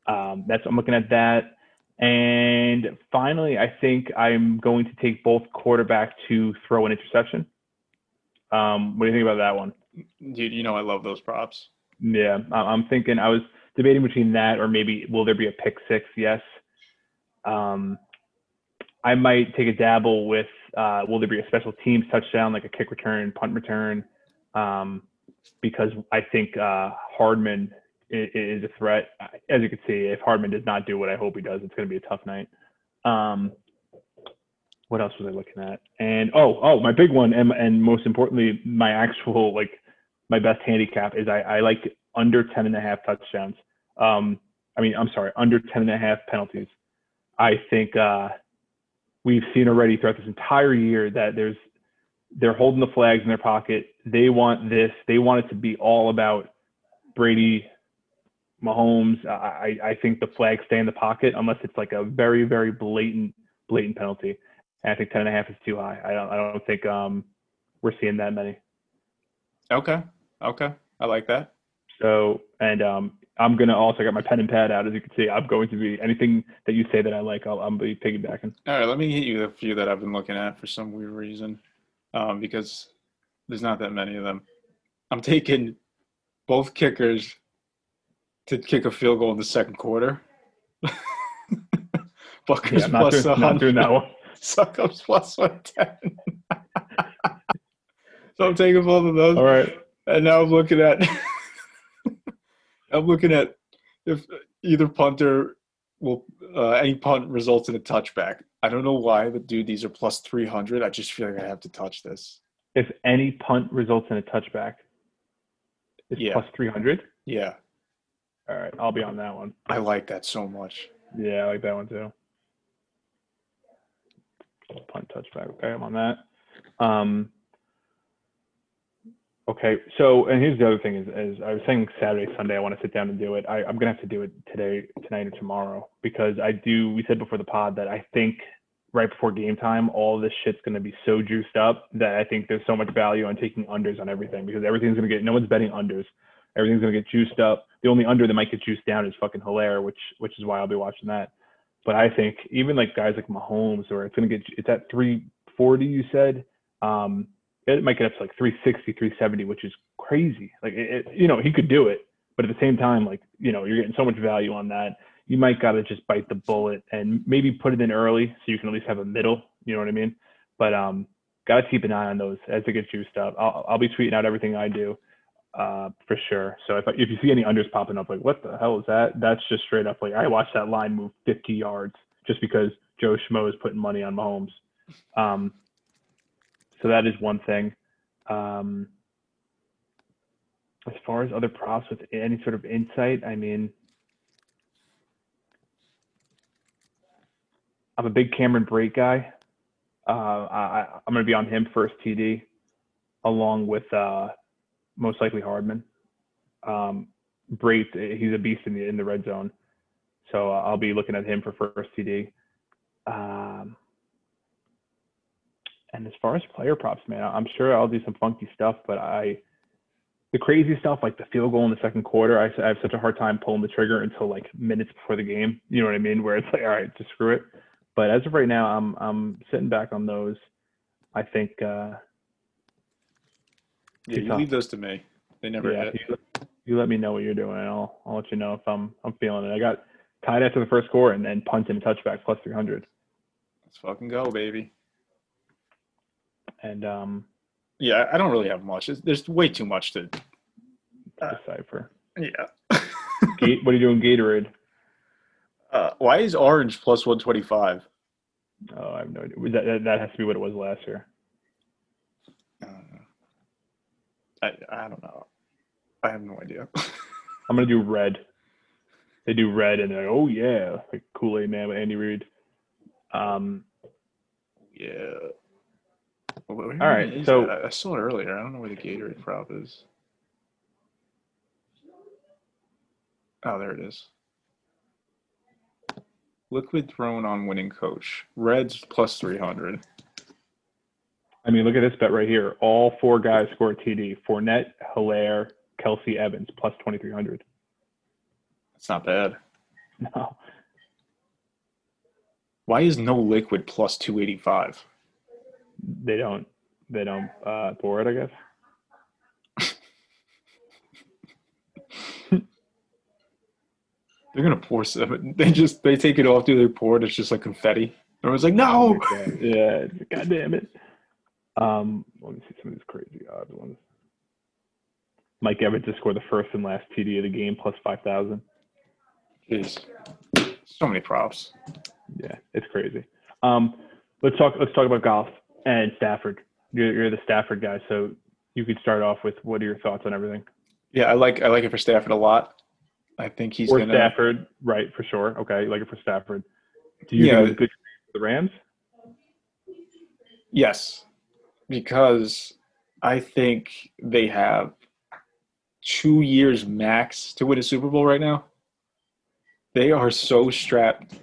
Um, that's I'm looking at that. And finally, I think I'm going to take both quarterback to throw an interception. Um, what do you think about that one? dude, you know, I love those props. Yeah, I'm thinking I was debating between that or maybe will there be a pick six? Yes. Um, I might take a dabble with uh, will there be a special teams touchdown like a kick return, punt return? Um, because I think uh, Hardman is, a threat. As you can see, if Hardman does not do what I hope he does, it's going to be a tough night. Um, what else was I looking at? And oh, oh, my big one, and, and most importantly, my actual like my best handicap is I, I like under 10 and a half touchdowns. Um, I mean, I'm sorry, under 10 and a half penalties. I think uh, we've seen already throughout this entire year that there's they're holding the flags in their pocket. They want this. They want it to be all about Brady, Mahomes. I, I think the flags stay in the pocket unless it's like a very very blatant blatant penalty. And I think 10 and a half is too high. I don't I don't think um, we're seeing that many. Okay, okay, I like that. So, and um, I'm gonna also got my pen and pad out. As you can see, I'm going to be anything that you say that I like. I'll, I'm be piggybacking. All right, let me hit you a few that I've been looking at for some weird reason, um, because there's not that many of them. I'm taking both kickers to kick a field goal in the second quarter. Butker's Yeah, plus doing, not doing that one. Succop's plus 110. so I'm taking both of those. All right. And now I'm looking at I'm looking at if either punter will uh, any punt results in a touchback. I don't know why, but dude, these are plus 300. I just feel like I have to touch this. If any punt results in a touchback, it's Yeah. plus 300. Yeah, All right, I'll be on that one. I like that so much. Yeah, I like that one too. Punt touchback. Okay, I'm on that. Um, okay, so and here's the other thing is, is I was saying Saturday, Sunday, I want to sit down and do it. I, I'm gonna have to do it today, tonight, or tomorrow because I do. We said before the pod that I think right before game time, all this shit's gonna be so juiced up that I think there's so much value on taking unders on everything because everything's gonna get. No one's betting unders. Everything's gonna get juiced up. The only under that might get juiced down is fucking Helaire, which which is why I'll be watching that. But I think even like guys like Mahomes, or it's gonna get it's at 340. You said um, it might get up to like 360, 370, which is crazy. Like it, it, you know he could do it, but at the same time, like you know you're getting so much value on that. You might gotta just bite the bullet and maybe put it in early so you can at least have a middle. You know what I mean? But um, gotta keep an eye on those as they get juiced up. I'll, I'll be tweeting out everything I do uh, for sure. So if if you see any unders popping up, like what the hell is that? That's just straight up like I watched that line move 50 yards just because Joe Schmo is putting money on Mahomes. Um, so that is one thing. Um, as far as other props with any sort of insight, I mean, I'm a big Cameron Brate guy. Uh, I, I'm going to be on him first TD, along with uh, most likely Hardman. Um, Brate, he's a beast in the in the red zone, so uh, I'll be looking at him for first TD. Um, and as far as player props, man, I'm sure I'll do some funky stuff, but I the crazy stuff like the field goal in the second quarter, I, I have such a hard time pulling the trigger until like minutes before the game. You know what I mean? Where it's like, all right, just screw it. But as of right now, I'm I'm sitting back on those. I think. uh Yeah, you leave those to me. They never yeah, you, you let me know what you're doing, and I'll I'll let you know if I'm I'm feeling it. I got tied after the first score and then punt and a touchback plus 300, Let's fucking go, baby. and um Yeah, I don't really have much. There's, there's way too much to. Uh, decipher. Yeah. Gate, what are you doing, Gatorade? Uh, why is orange plus 125? Oh, I have no idea. That, that that has to be what it was last year. I don't know. I, I don't know. I have no idea. I'm gonna do red. They do red, and they're like, oh yeah, like Kool Aid Man with Andy Reid. Um, yeah. All right, so- I, I saw it earlier. I don't know where the Gatorade prop is. Oh, there it is. Liquid thrown on winning coach. Reds plus 300. I mean, look at this bet right here. All four guys score a TD. Fournette, Helaire, Kelce, Evans plus 2300. That's not bad. No, Why is no liquid plus 285? they don't. They don't uh, pour it. I guess. They're gonna pour some. They just they take it off, do they pour it? It's just like confetti. Everyone's like, no. yeah, god damn it. Um, let me see some of these crazy odds ones. Mike Evans to score the first and last TD of the game plus five thousand. Jeez, so many props. Yeah, it's crazy. Um, let's talk. Let's talk about Goff and Stafford. You're, you're the Stafford guy, so you could start off with what are your thoughts on everything? Yeah, I like I like it for Stafford a lot. I think he's or gonna. Stafford, right? For sure. Okay, you like it for Stafford. Do you Yeah. think it's good for the Rams? Yes, because I think they have two years max to win a Super Bowl right now. They are so strapped,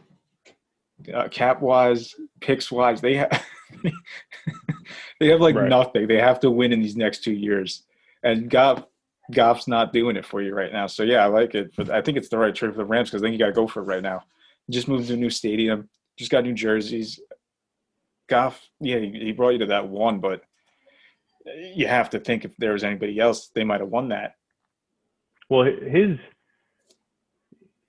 uh, cap wise, picks wise. They have they have like Right. nothing. They have to win in these next two years, and Goff Goff's not doing it for you right now. So yeah, I like it. But I think it's the right trade for the Rams because then you got to go for it right now. Just moved to a new stadium. Just got new jerseys. Goff, yeah, he, he brought you to that one, but you have to think if there was anybody else, they might have won that. Well, his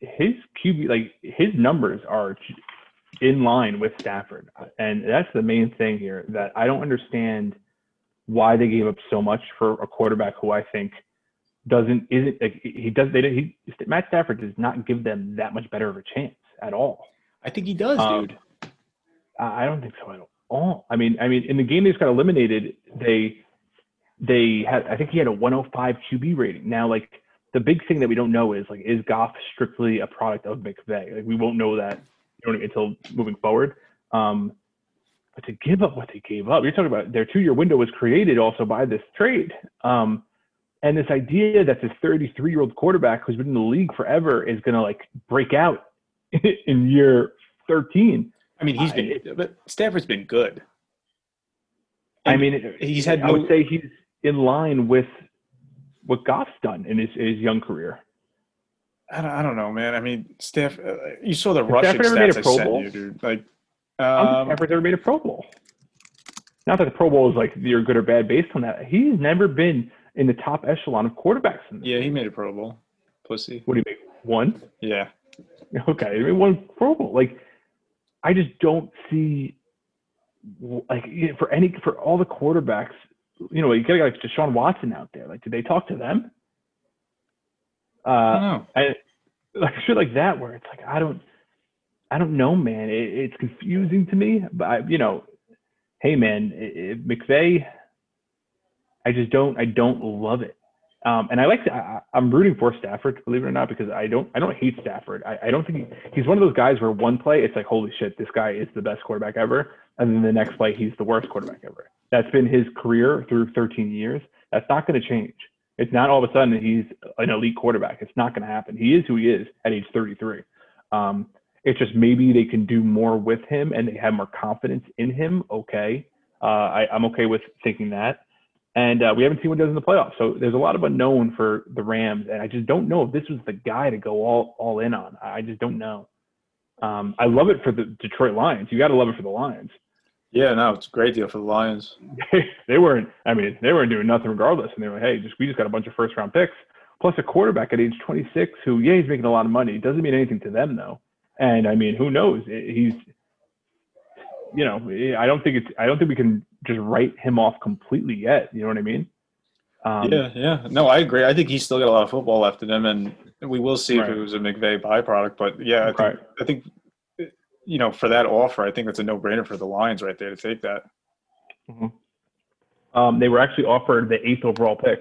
his QB like his numbers are in line with Stafford, and that's the main thing here that I don't understand why they gave up so much for a quarterback who I think doesn't isn't like he does they he Matt Stafford does not give them that much better of a chance at all. I think he does, Um, dude. I don't think so at all. I mean, I mean, in the game they just got eliminated, they they had I think he had a 105 QB rating. Now, like the big thing that we don't know is like is Goff strictly a product of McVay? Like we won't know that you know, until moving forward. Um, but to give up what they gave up, you're talking about their two year window was created also by this trade. Um, and this idea that this 33 year old quarterback who's been in the league forever is going to like break out in year 13. I mean, he's I- been, but Stafford's been good. I mean, he's had I no, would say he's in line with what Goff's done in his, his young career. I don't, I don't know, man. I mean, Staff, uh, you saw the Has rushing Stafford ever made stats a I Pro sent Bowl? you, dude. Like, I don't think um, Stafford's ever made a Pro Bowl. Not that the Pro Bowl is like you're good or bad based on that. He's never been in the top echelon of quarterbacks. In this. yeah, he made a Pro Bowl. Pussy. What do you make? One? Yeah. Okay, I mean, one Pro Bowl. Like, I just don't see like for any for all the quarterbacks. You know, you got like Deshaun Watson out there. Like, did they talk to them? I Uh, don't know. I like shit like that where it's like I don't I don't know, man. It, it's confusing to me, but I, you know, hey, man, i i McVay, I just don't I don't love it. Um, and I like to, I, I'm rooting for Stafford, believe it or not, because I don't I don't hate Stafford. I, I don't think he, he's one of those guys where one play it's like holy shit, this guy is the best quarterback ever, and then the next play he's the worst quarterback ever. That's been his career through 13 years. That's not going to change. It's not all of a sudden he's an elite quarterback. It's not going to happen. He is who he is at age 33. Um, it's just maybe they can do more with him and they have more confidence in him. Okay. Uh, I, I'm okay with thinking that. And uh, we haven't seen what he does in the playoffs. So there's a lot of unknown for the Rams, and I just don't know if this was the guy to go all all in on. I just don't know. Um, I love it for the Detroit Lions. You got to love it for the Lions. Yeah, no, it's a great deal for the Lions. they weren't. I mean, they weren't doing nothing regardless, and they were, like, hey, just we just got a bunch of first round picks plus a quarterback at age 26 who, yeah, he's making a lot of money. It doesn't mean anything to them though. And I mean, who knows? He's, you know, I don't think it's. I don't think we can just write him off completely yet. You know what I mean? Um, yeah, yeah. No, I agree. I think he's still got a lot of football left in him, and we will see right. if it was a McVay byproduct. But yeah, I think, right. I think you know, for that offer, I think that's a no-brainer for the Lions right there to take that. Mm-hmm. Um, they were actually offered the eighth overall pick,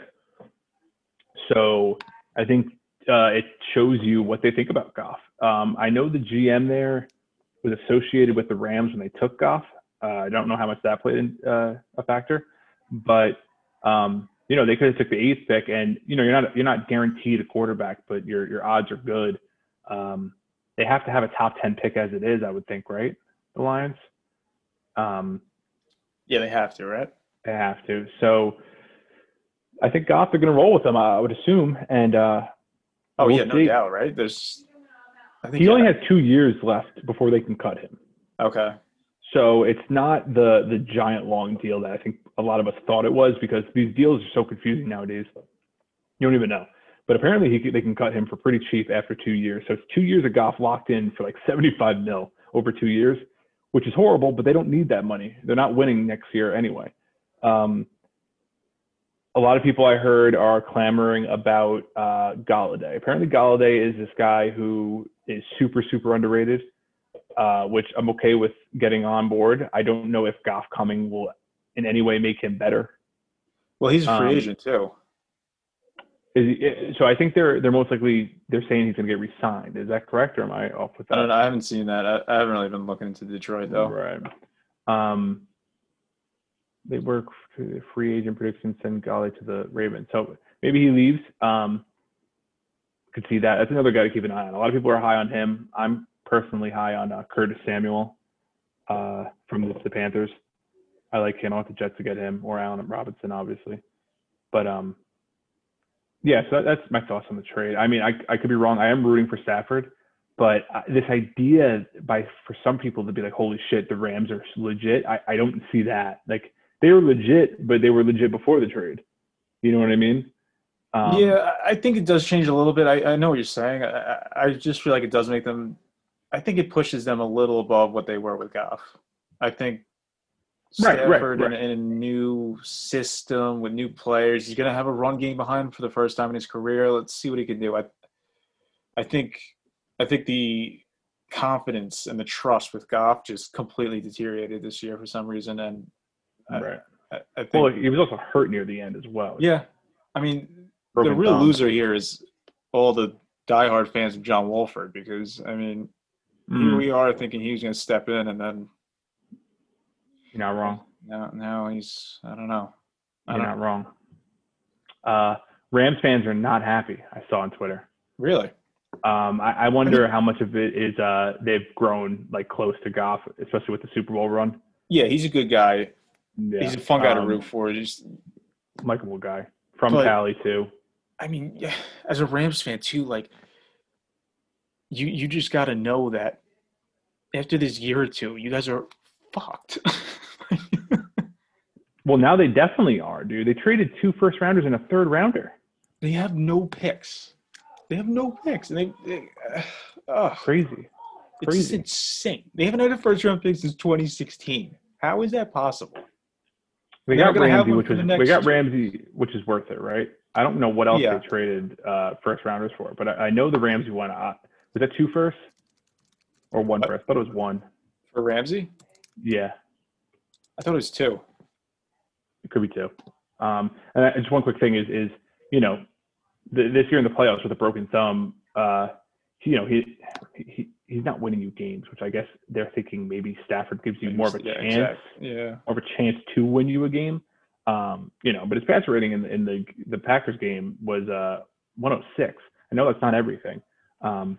so I think uh, it shows you what they think about Goff. Um, I know the GM there was associated with the Rams when they took Goff. Uh, I don't know how much that played in, uh, a factor, but um, you know they could have took the eighth pick, and you know you're not you're not guaranteed a quarterback, but your your odds are good. Um, they have to have a top 10 pick as it is, I would think, right? The Lions. Um, yeah, they have to, right? They have to. So I think Goff are going to roll with them, I would assume. And uh, oh, we'll yeah, no doubt, right? There's, I think he only has two years left before they can cut him. Okay. So it's not the the giant long deal that I think a lot of us thought it was because these deals are so confusing nowadays. You don't even know. But apparently he they can cut him for pretty cheap after two years. So it's two years of Goff locked in for like 75 mil over two years, which is horrible. But they don't need that money. They're not winning next year anyway. Um, a lot of people I heard are clamoring about uh, Golladay. Apparently Golladay is this guy who is super super underrated, uh, which I'm okay with getting on board. I don't know if Goff coming will in any way make him better. Well, he's a free um, agent too. Is, so I think they're they're most likely they're saying he's going to get re-signed. Is that correct, or am I off with that? I don't know. I haven't seen that. I, I haven't really been looking into Detroit though. Right. Um, they work free agent predictions send Golly to the Ravens. So maybe he leaves. Um, could see that. That's another guy to keep an eye on. A lot of people are high on him. I'm personally high on uh, Curtis Samuel uh, from the, the, Panthers. I like him. I want the Jets to get him or Allen Robinson, obviously. But um, yeah, so that's my thoughts on the trade. I mean, I, I could be wrong. I am rooting for Stafford, but uh, this idea by for some people to be like, holy shit, the Rams are legit. I, I don't see that. Like they were legit, but they were legit before the trade. You know what I mean? Um, yeah, I think it does change a little bit. I, I know what you're saying. I, I just feel like it does make them. I think it pushes them a little above what they were with Goff. I think Stafford right, right, right. In, in, a new system with new players. He's going to have a run game behind him for the first time in his career. Let's see what he can do. I, I think, I think the confidence and the trust with Goff just completely deteriorated this year for some reason. And right. I, I think, well, he was also hurt near the end as well. Yeah, I mean, the real loser here is all the diehard fans of John Wolford because I mean. Here we are thinking he was going to step in, and then you're not wrong. No, no, he's. I don't know. I You're don't, not wrong. Uh, Rams fans are not happy. I saw on Twitter. Really? Um, I, I, wonder how much of it is uh, they've grown like close to Goff, especially with the Super Bowl run. Yeah, he's a good guy. Yeah. He's a fun guy um, to root for. He's likable guy from but, Cali too. I mean, yeah, as a Rams fan too, like you you just got to know that after this year or two, you guys are fucked. well, now they definitely are, dude. They traded two first rounders and a third rounder. They have no picks. They have no picks, and they, they uh, crazy. Crazy. It's insane. They haven't had a first round pick since 2016. How is that possible? We got Ramsey, which was we got Ramsey, which is worth it, right? I don't know what else yeah. they traded uh, first rounders for, but I, I know the Ramsey one. Uh, was that two first or one first? I thought it was one for Ramsey. Yeah. I thought it was two. It could be two. Um, and just one quick thing is, is you know, the, this year in the playoffs with a broken thumb, uh, you know, he, he he's not winning you games, which I guess they're thinking maybe Stafford gives you more of a yeah, chance, exactly. yeah, more of a chance to win you a game. Um, you know, but his passer rating in, in the the Packers game was uh 106. I know that's not everything, um,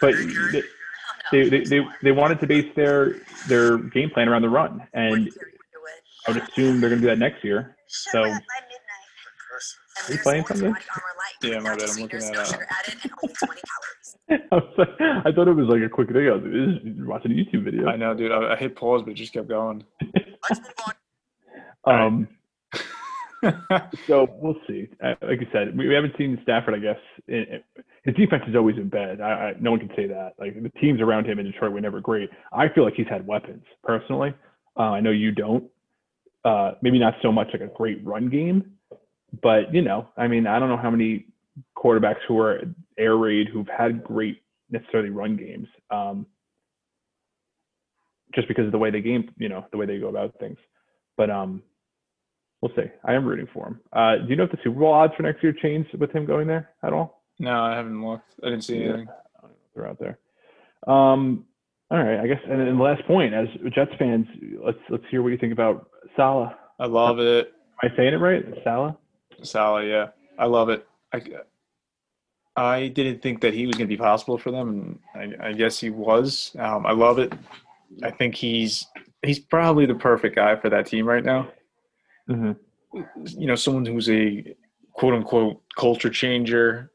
but the, they, they, they, they wanted to base their their game plan around the run, and I would assume they're going to do that next year. So, are you playing something? Yeah, my bad. I'm looking at. Uh, I, like, I thought it was like a quick video. I was like, this is watching a YouTube video. I know, dude. I, I hit pause, but it just kept going. Um, so we'll see. Uh, like I said, we, haven't seen Stafford. I guess his defense has always been bad. I, I, no one can say that. Like the teams around him in Detroit were never great. I feel like he's had weapons personally. Uh, I know you don't. Uh, maybe not so much like a great run game, but you know, I mean, I don't know how many quarterbacks who are air raid who've had great necessarily run games. Um, just because of the way they game, you know, the way they go about things. But um, we'll see. I am rooting for him. Uh, do you know if the Super Bowl odds for next year changed with him going there at all? No, I haven't looked. I didn't see anything. I don't know if they're out there. Um, all right, I guess. And then the last point, as Jets fans, let's let's hear what you think about Salah. I love it. Am I saying it right? Salah. Salah, yeah, I love it. I, I didn't think that he was going to be possible for them, and I, I guess he was. Um, I love it. I think he's he's probably the perfect guy for that team right now. Mm-hmm. You know, someone who's a quote unquote culture changer,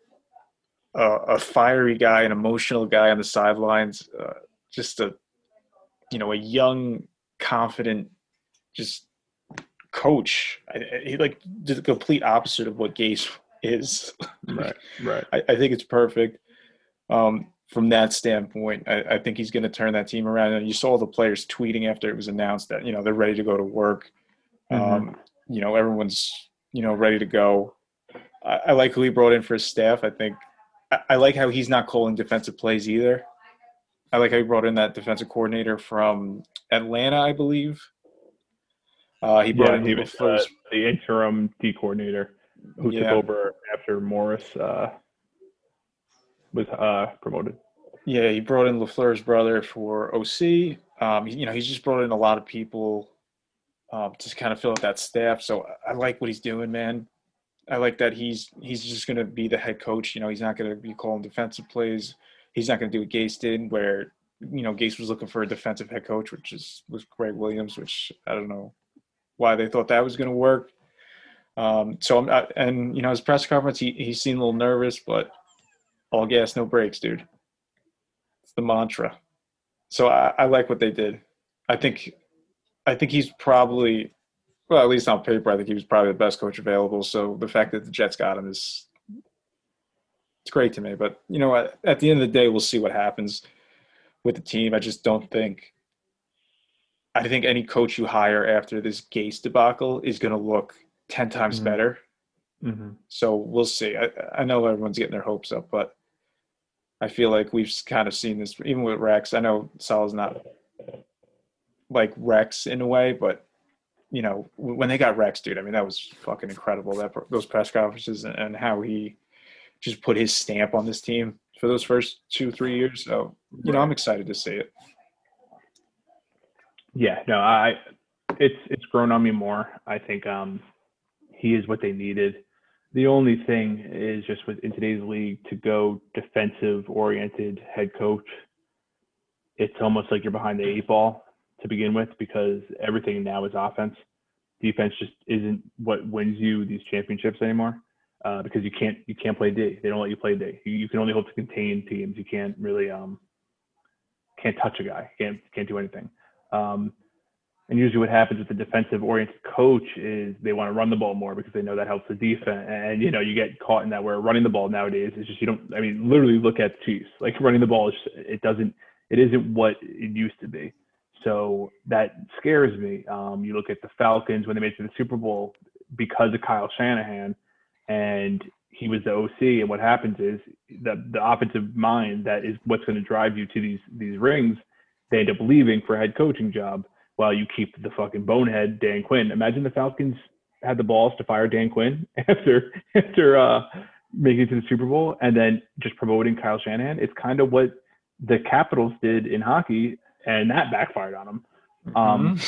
uh, a fiery guy, an emotional guy on the sidelines, uh, just a you know a young, confident, just coach. I, he like the complete opposite of what Gase is. Right, right. I, I think it's perfect. Um, from that standpoint, I, I think he's going to turn that team around. And you saw the players tweeting after it was announced that you know they're ready to go to work. Mm-hmm. Um, you know, everyone's you know ready to go. I, I like who he brought in for his staff. I think I, I like how he's not calling defensive plays either. I like how he brought in that defensive coordinator from Atlanta, I believe. Uh, he brought Yeah, in he the was uh, first. the interim D coordinator who took over after Morris uh, was uh, promoted. Yeah, he brought in Lafleur's brother for OC. Um, you know, he's just brought in a lot of people um, to kind of fill out that staff. So I like what he's doing, man. I like that he's he's just going to be the head coach. You know, he's not going to be calling defensive plays. He's not going to do what Gase did, where you know Gase was looking for a defensive head coach, which is was Gregg Williams, which I don't know why they thought that was going to work. Um, so I'm not, and you know his press conference, he he seemed a little nervous, but all gas, no brakes, dude. It's the mantra. So I, I like what they did. I think I think he's probably well, at least on paper, I think he was probably the best coach available. So the fact that the Jets got him is it's great to me. But you know, at, at the end of the day, we'll see what happens with the team. I just don't think I think any coach you hire after this Gase debacle is going to look ten times Mhm. better. Mm-hmm. So we'll see. I, I know everyone's getting their hopes up, but I feel like we've kind of seen this even with Rex. I know Sal's not like Rex in a way, but you know when they got Rex, dude, I mean that was fucking incredible. That those press conferences and, and how he just put his stamp on this team for those first two three years. So you know I'm excited to see it. Yeah, no, I it's it's grown on me more. I think um he is what they needed. The only thing is just with in today's league to go defensive oriented head coach, it's almost like you're behind the eight ball to begin with because everything now is offense. Defense just isn't what wins you these championships anymore. Uh, because you can't you can't play D. They don't let you play D. You, you can only hope to contain teams. You can't really um can't touch a guy. Can't can't do anything. Um, and usually what happens with the defensive oriented coach is they want to run the ball more because they know that helps the defense. And, you know, you get caught in that where running the ball nowadays is just, you don't, I mean, literally look at the Chiefs. Like running the ball, is just, it doesn't, it isn't what it used to be. So that scares me. Um, you look at the Falcons when they made it to the Super Bowl because of Kyle Shanahan and he was the OC. And what happens is the, the offensive mind that is what's going to drive you to these, these rings, they end up leaving for a head coaching job while you keep the fucking bonehead Dan Quinn. Imagine the Falcons had the balls to fire Dan Quinn after after uh, making it to the Super Bowl and then just promoting Kyle Shanahan. It's kind of what the Capitals did in hockey, and that backfired on them. Um,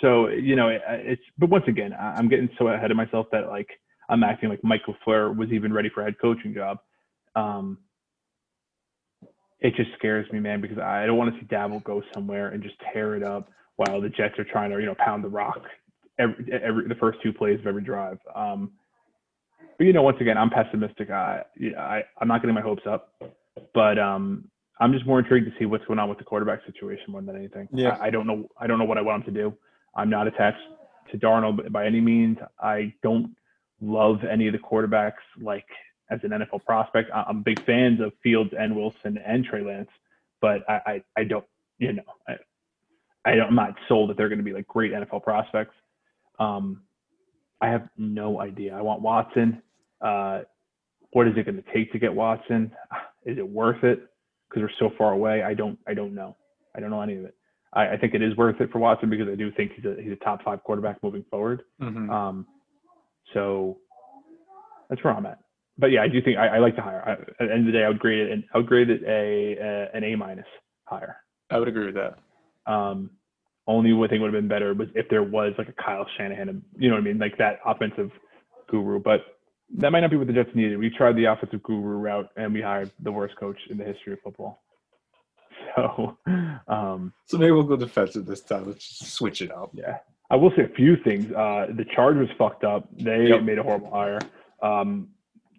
so you know, it, it's but once again, I'm getting so ahead of myself that like I'm acting like Mike LaFleur was even ready for a head coaching job. Um, it just scares me, man, because I don't want to see Daboll go somewhere and just tear it up while the Jets are trying to, you know, pound the rock every, every the first two plays of every drive. Um, but you know, once again, I'm pessimistic. I, I I'm not getting my hopes up, but um, I'm just more intrigued to see what's going on with the quarterback situation more than anything. Yeah. I, I don't know. I don't know what I want him to do. I'm not attached to Darnold by any means. I don't love any of the quarterbacks like as an NFL prospect. I'm big fans of Fields and Wilson and Trey Lance, but I I, I don't you know I, I don't, I'm not sold that they're going to be like great NFL prospects. Um, I have no idea. I want Watson. Uh, what is it going to take to get Watson? Is it worth it? Because we're so far away. I don't. I don't know. I don't know any of it. I, I think it is worth it for Watson because I do think he's a he's a top five quarterback moving forward. Mhm. Um, so that's where I'm at. But yeah, I do think I, I like the hire. I, at the end of the day, I would grade it. And I would grade it a, a an A minus higher. I would agree with that. Um, only one thing would have been better was if there was like a Kyle Shanahan, you know what I mean, like that offensive guru. But that might not be what the Jets needed. We tried the offensive guru route and we hired the worst coach in the history of football. So, um, So maybe we'll go defensive this time. Let's just switch it up. yeah, I will say a few things. Uh, the Chargers fucked up. They Yep. made a horrible hire. Um,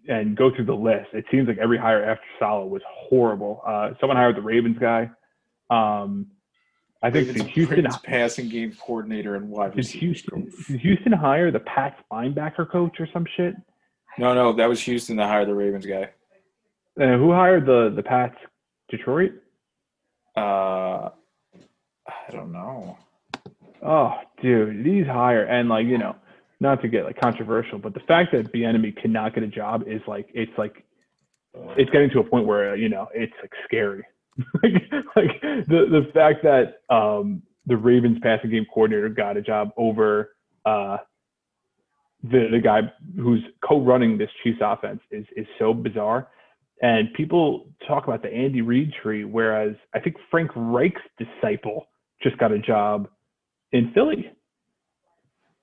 and go through the list. It seems like every hire after Salah was horrible. Uh, someone hired the Ravens guy. Um, I think Ravens- the Houston Ravens passing game coordinator and wide Did receiver Houston, did Houston hire the Pats linebacker coach or some shit? No, no, that was Houston that hired the Ravens guy. Uh, who hired the the Pats? Detroit. Uh, I don't know. Oh, dude, these hire and like you know, not to get like controversial, but the fact that Bieniemy cannot get a job is like it's like it's getting to a point where you know it's like scary. like, like the the fact that um the Ravens passing game coordinator got a job over uh the the guy who's co-running this Chiefs offense is is so bizarre. And people talk about the Andy Reid tree, whereas I think Frank Reich's disciple just got a job in Philly.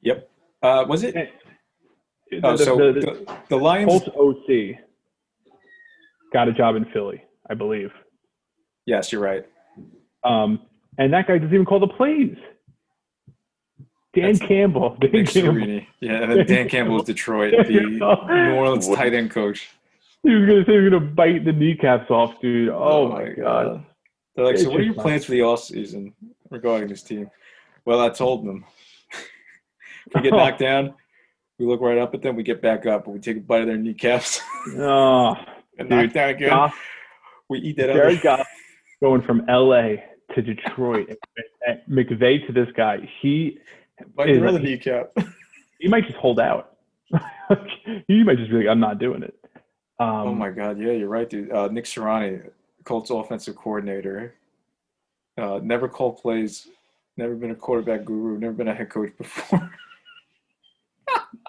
Yep. Uh, was it? The, Oh, the- so the- the the, the Lions. Colts OC got a job in Philly, I believe. Yes, you're right. Um, and that guy doesn't even call the plays. Dan That's Campbell. Dan Nick Campbell. Sirianni. Yeah, and then Dan Campbell of Detroit, the New Orleans tight end coach. He was gonna say he was gonna bite the kneecaps off, dude. Oh, oh my god. They're like, It's so what are your plans for the off season regarding this team? Well, I told them. we get oh. knocked down, we look right up at them, we get back up, and we take a bite of their kneecaps Oh, and Dude, knock down again. Goff, We eat that Jared up. Goff going from LA to Detroit, and McVay to this guy. He Bite is like- kneecap. he might just hold out. he might just be like, I'm not doing it. Um, oh my God, yeah, you're right, dude. Uh, Nick Sirianni, Colts offensive coordinator, uh, never called plays, never been a quarterback guru, never been a head coach before.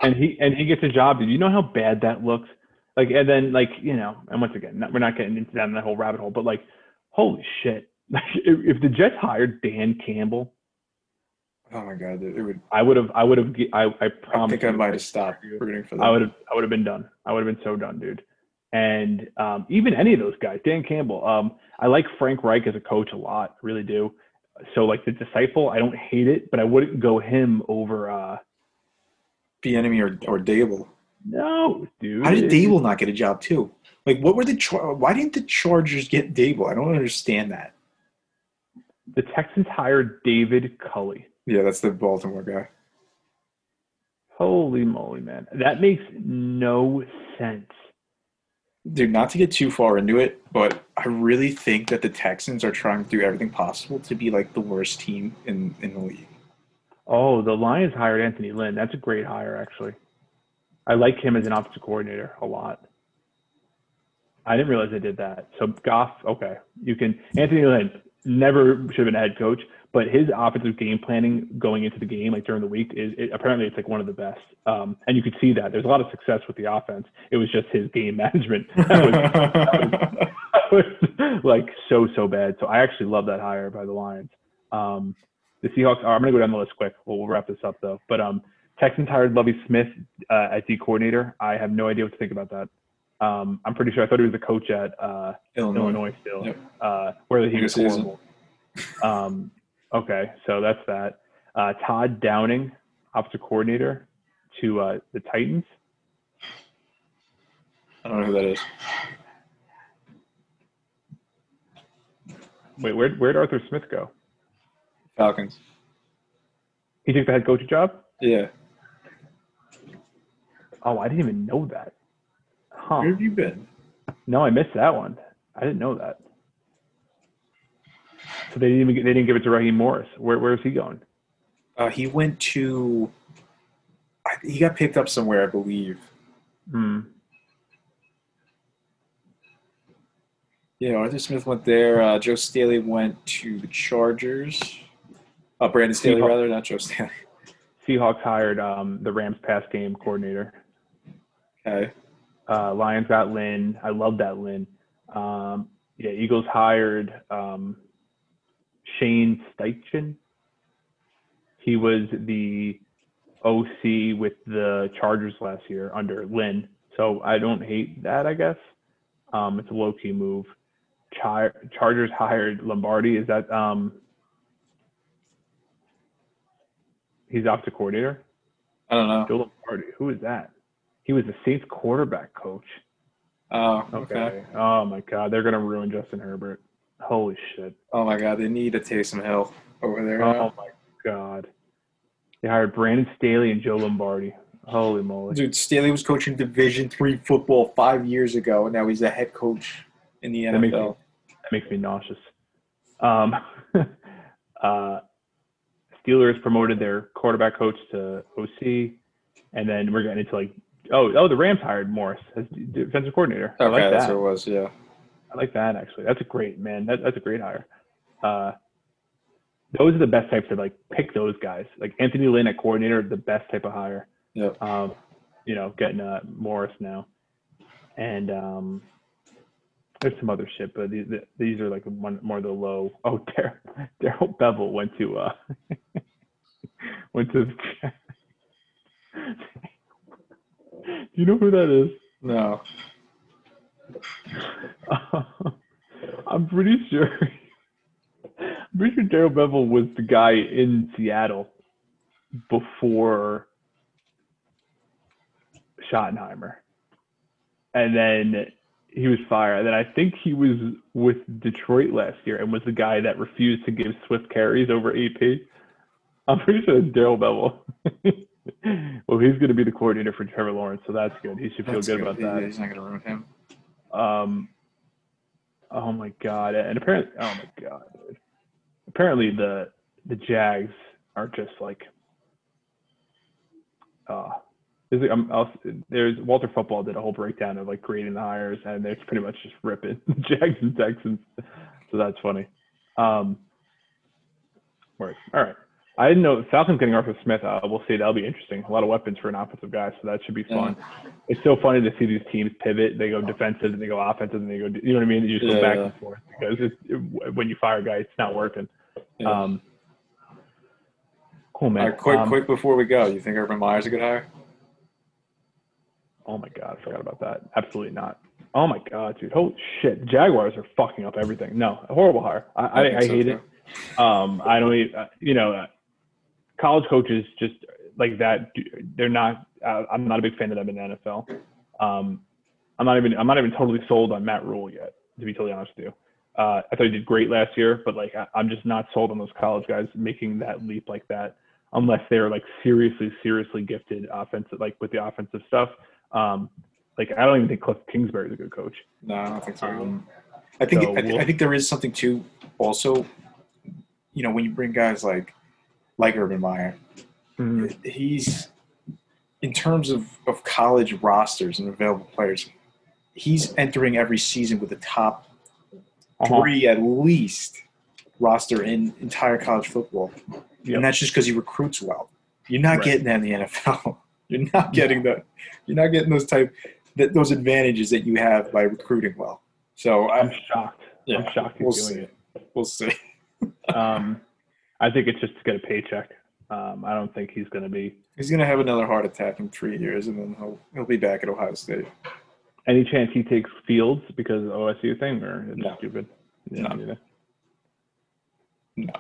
and he and he gets a job. Did you know how bad that looks? Like, and then like you know, and once again, not, we're not getting into that in that whole rabbit hole, but like, holy shit! Like, if, if the Jets hired Dan Campbell, oh my God, it would. I would have, I would have, I, I promise. I think I might have stopped rooting for them. I would have, I would have been done. I would have been so done, dude. And um, even any of those guys, Dan Campbell. Um, I like Frank Reich as a coach a lot, really do. So like the disciple, I don't hate it, but I wouldn't go him over. uh Bieniemy or or Daboll. No, dude. How did Daboll not get a job too? Like, what were the char- why didn't the Chargers get Daboll? I don't understand that. The Texans hired David Culley. Yeah, that's the Baltimore guy. Holy moly, man. That makes no sense. Dude, not to get too far into it, but I really think that the Texans are trying to do everything possible to be like the worst team in in the league. Oh, the Lions hired Anthony Lynn. That's a great hire, actually. I like him as an offensive coordinator a lot. I didn't realize they did that. So Goff, okay, you can. Anthony Lynn never should have been a head coach, but his offensive game planning going into the game, like during the week, is it, apparently it's like one of the best. Um, and you could see that there's a lot of success with the offense. It was just his game management that was, that was like so so bad. So I actually love that hire by the Lions. Um, the Seahawks. I'm going to go down the list quick. We'll, we'll wrap this up though. But um, Texans hired Lovie Smith uh, as D coordinator. I have no idea what to think about that. Um, I'm pretty sure. I thought he was a coach at uh, Illinois. Illinois still, Yep. uh, where he was horrible. Um, okay, so that's that. Uh, Todd Downing, offensive coordinator to uh, the Titans. I don't know who that is. Wait, where where'd Arthur Smith go? Falcons. He took the head coaching job. Yeah. Oh, I didn't even know that. Huh? Where have you been? No, I missed that one. I didn't know that. So they didn't even, they didn't give it to Raheem Morris. Where where is he going? Uh, he went to. He got picked up somewhere, I believe. Hmm. Yeah, Arthur Smith went there. Uh, Joe Staley went to the Chargers. Uh, Brandon Staley, Seahawks. rather, not Joe Staley. Seahawks hired um, the Rams pass game coordinator. Okay. Uh, Lions got Lynn. I love that Lynn. Um, yeah, Eagles hired um, Shane Steichen. He was the OC with the Chargers last year under Lynn. So I don't hate that, I guess. Um, it's a low key move. Char- Chargers hired Lombardi. Is that um, he's off to coordinator? I don't know. Joe Lombardi. Who is that? He was the Saints quarterback coach. Oh, Okay. okay. Oh my God, they're gonna ruin Justin Herbert. Holy shit. Oh my God, they need a Taysom Hill over there. Oh my God. They hired Brandon Staley and Joe Lombardi. Holy moly. Dude, Staley was coaching Division three football five years ago, and now he's a head coach in the That makes me, NFL. that makes me nauseous. Um, uh, Steelers promoted their quarterback coach to OC, and then we're getting into like, oh, oh, the Rams hired Morris as defensive coordinator. I Okay, like that's that. what it was. Yeah. I like that actually. That's a great man. That, that's a great hire. Uh, those are the best types to like pick those guys. Like Anthony Lynn at coordinator, the best type of hire. Yep. Um, you know, getting uh, Morris now, and um, there's some other shit, but these, these are like one more the low. Oh, Dar- Darrell Bevell went to uh, went to. Do you know who that is? No. I'm pretty sure. I'm pretty sure Darrell Bevell was the guy in Seattle before Schottenheimer, and then he was fired. And then I think he was with Detroit last year and was the guy that refused to give Swift carries over AP. I'm pretty sure it's Darrell Bevell. well, he's going to be the coordinator for Trevor Lawrence, so that's good. He should feel That's good about Yeah, that. He's not going to ruin him. Um, oh my god! And apparently, oh my god! Apparently, the the Jags are just like, uh, there's, like, I'm, I'll, there's Walter Football did a whole breakdown of like grading the hires, and they're pretty much just ripping the Jags and Texans. So that's funny. Um. All right. I didn't know Falcons getting Arthur Smith. Uh, we'll see. That'll be interesting. A lot of weapons for an offensive guy, so that should be fun. It's so funny to see these teams pivot. They go defensive, and they go offensive, and they go. You know what I mean? They just go back yeah. and forth because it's, it, when you fire a guy, it's not working. Yeah. Um, cool, man. All right, quick, Um, quick before we go, you think Urban Meyer's a good hire? Oh my god, I forgot about that. Absolutely not. Oh my god, dude. Holy shit. Jaguars are fucking up everything. No, horrible hire. I, I, think I hate too. it. Um, I don't. Even, uh, you know, uh, college coaches just like that. They're not. Uh, I'm not a big fan of them in the NFL. Um, I'm not even. I'm not even totally sold on Matt Rhule yet. To be totally honest with you, uh, I thought he did great last year, but like I, I'm just not sold on those college guys making that leap like that, unless they're like seriously, seriously gifted offensive, like with the offensive stuff. Um, like I don't even think Kliff Kingsbury is a good coach. No, I don't think so. Um, I think so I, th- we'll- I think there is something too. Also, you know, when you bring guys like like Urban Meyer, mhm. he's in terms of of college rosters and available players, he's entering every season with the top Uh-huh. three at least roster in entire college football, Yep. and that's just because he recruits well. You're not Right. getting that in the NFL. You're not getting that. You're not getting those type that those advantages that you have by recruiting well. So I'm I'm shocked. Yeah, I'm shocked we'll doing see. it. we'll see. Um, I think it's just to get a paycheck. Um, I don't think he's going to be. He's gonna have another heart attack in three years, and then he'll he'll be back at Ohio State. Any chance he takes Fields because of OSU thing, or it's No. stupid? No. Yeah. No.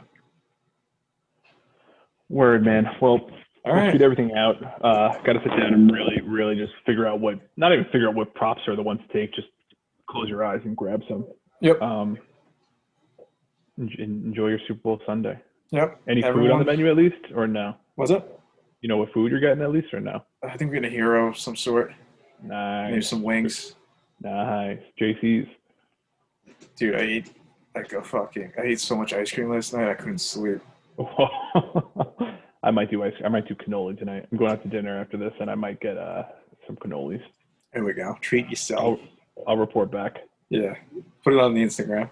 Word, man. Well, All shoot everything out. Uh, Got to sit down and really, really just figure out what, not even figure out what props are the ones to take. Just close your eyes and grab some. Yep. Um, enjoy your Super Bowl Sunday. Yep. Any food on the menu at least, or no? Was it? You know what food you're getting at least, or no? I think we're getting a hero of some sort. Maybe Nice, some wings. nice. JC's. Dude, I ate like a fucking. I ate so much ice cream last night. I couldn't sleep. I might do ice. I might do cannoli tonight. I'm going out to dinner after this, and I might get uh some cannolis. There we go. Treat yourself. I'll I'll report back. Yeah. Put it on the Instagram.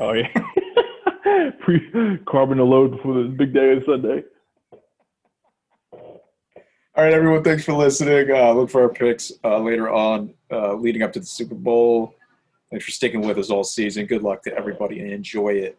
Oh yeah. Pre carbon load before the big day on Sunday. All right, everyone. Thanks for listening. Uh, look for our picks uh, later on, uh, leading up to the Super Bowl. Thanks for sticking with us all season. Good luck to everybody and enjoy it.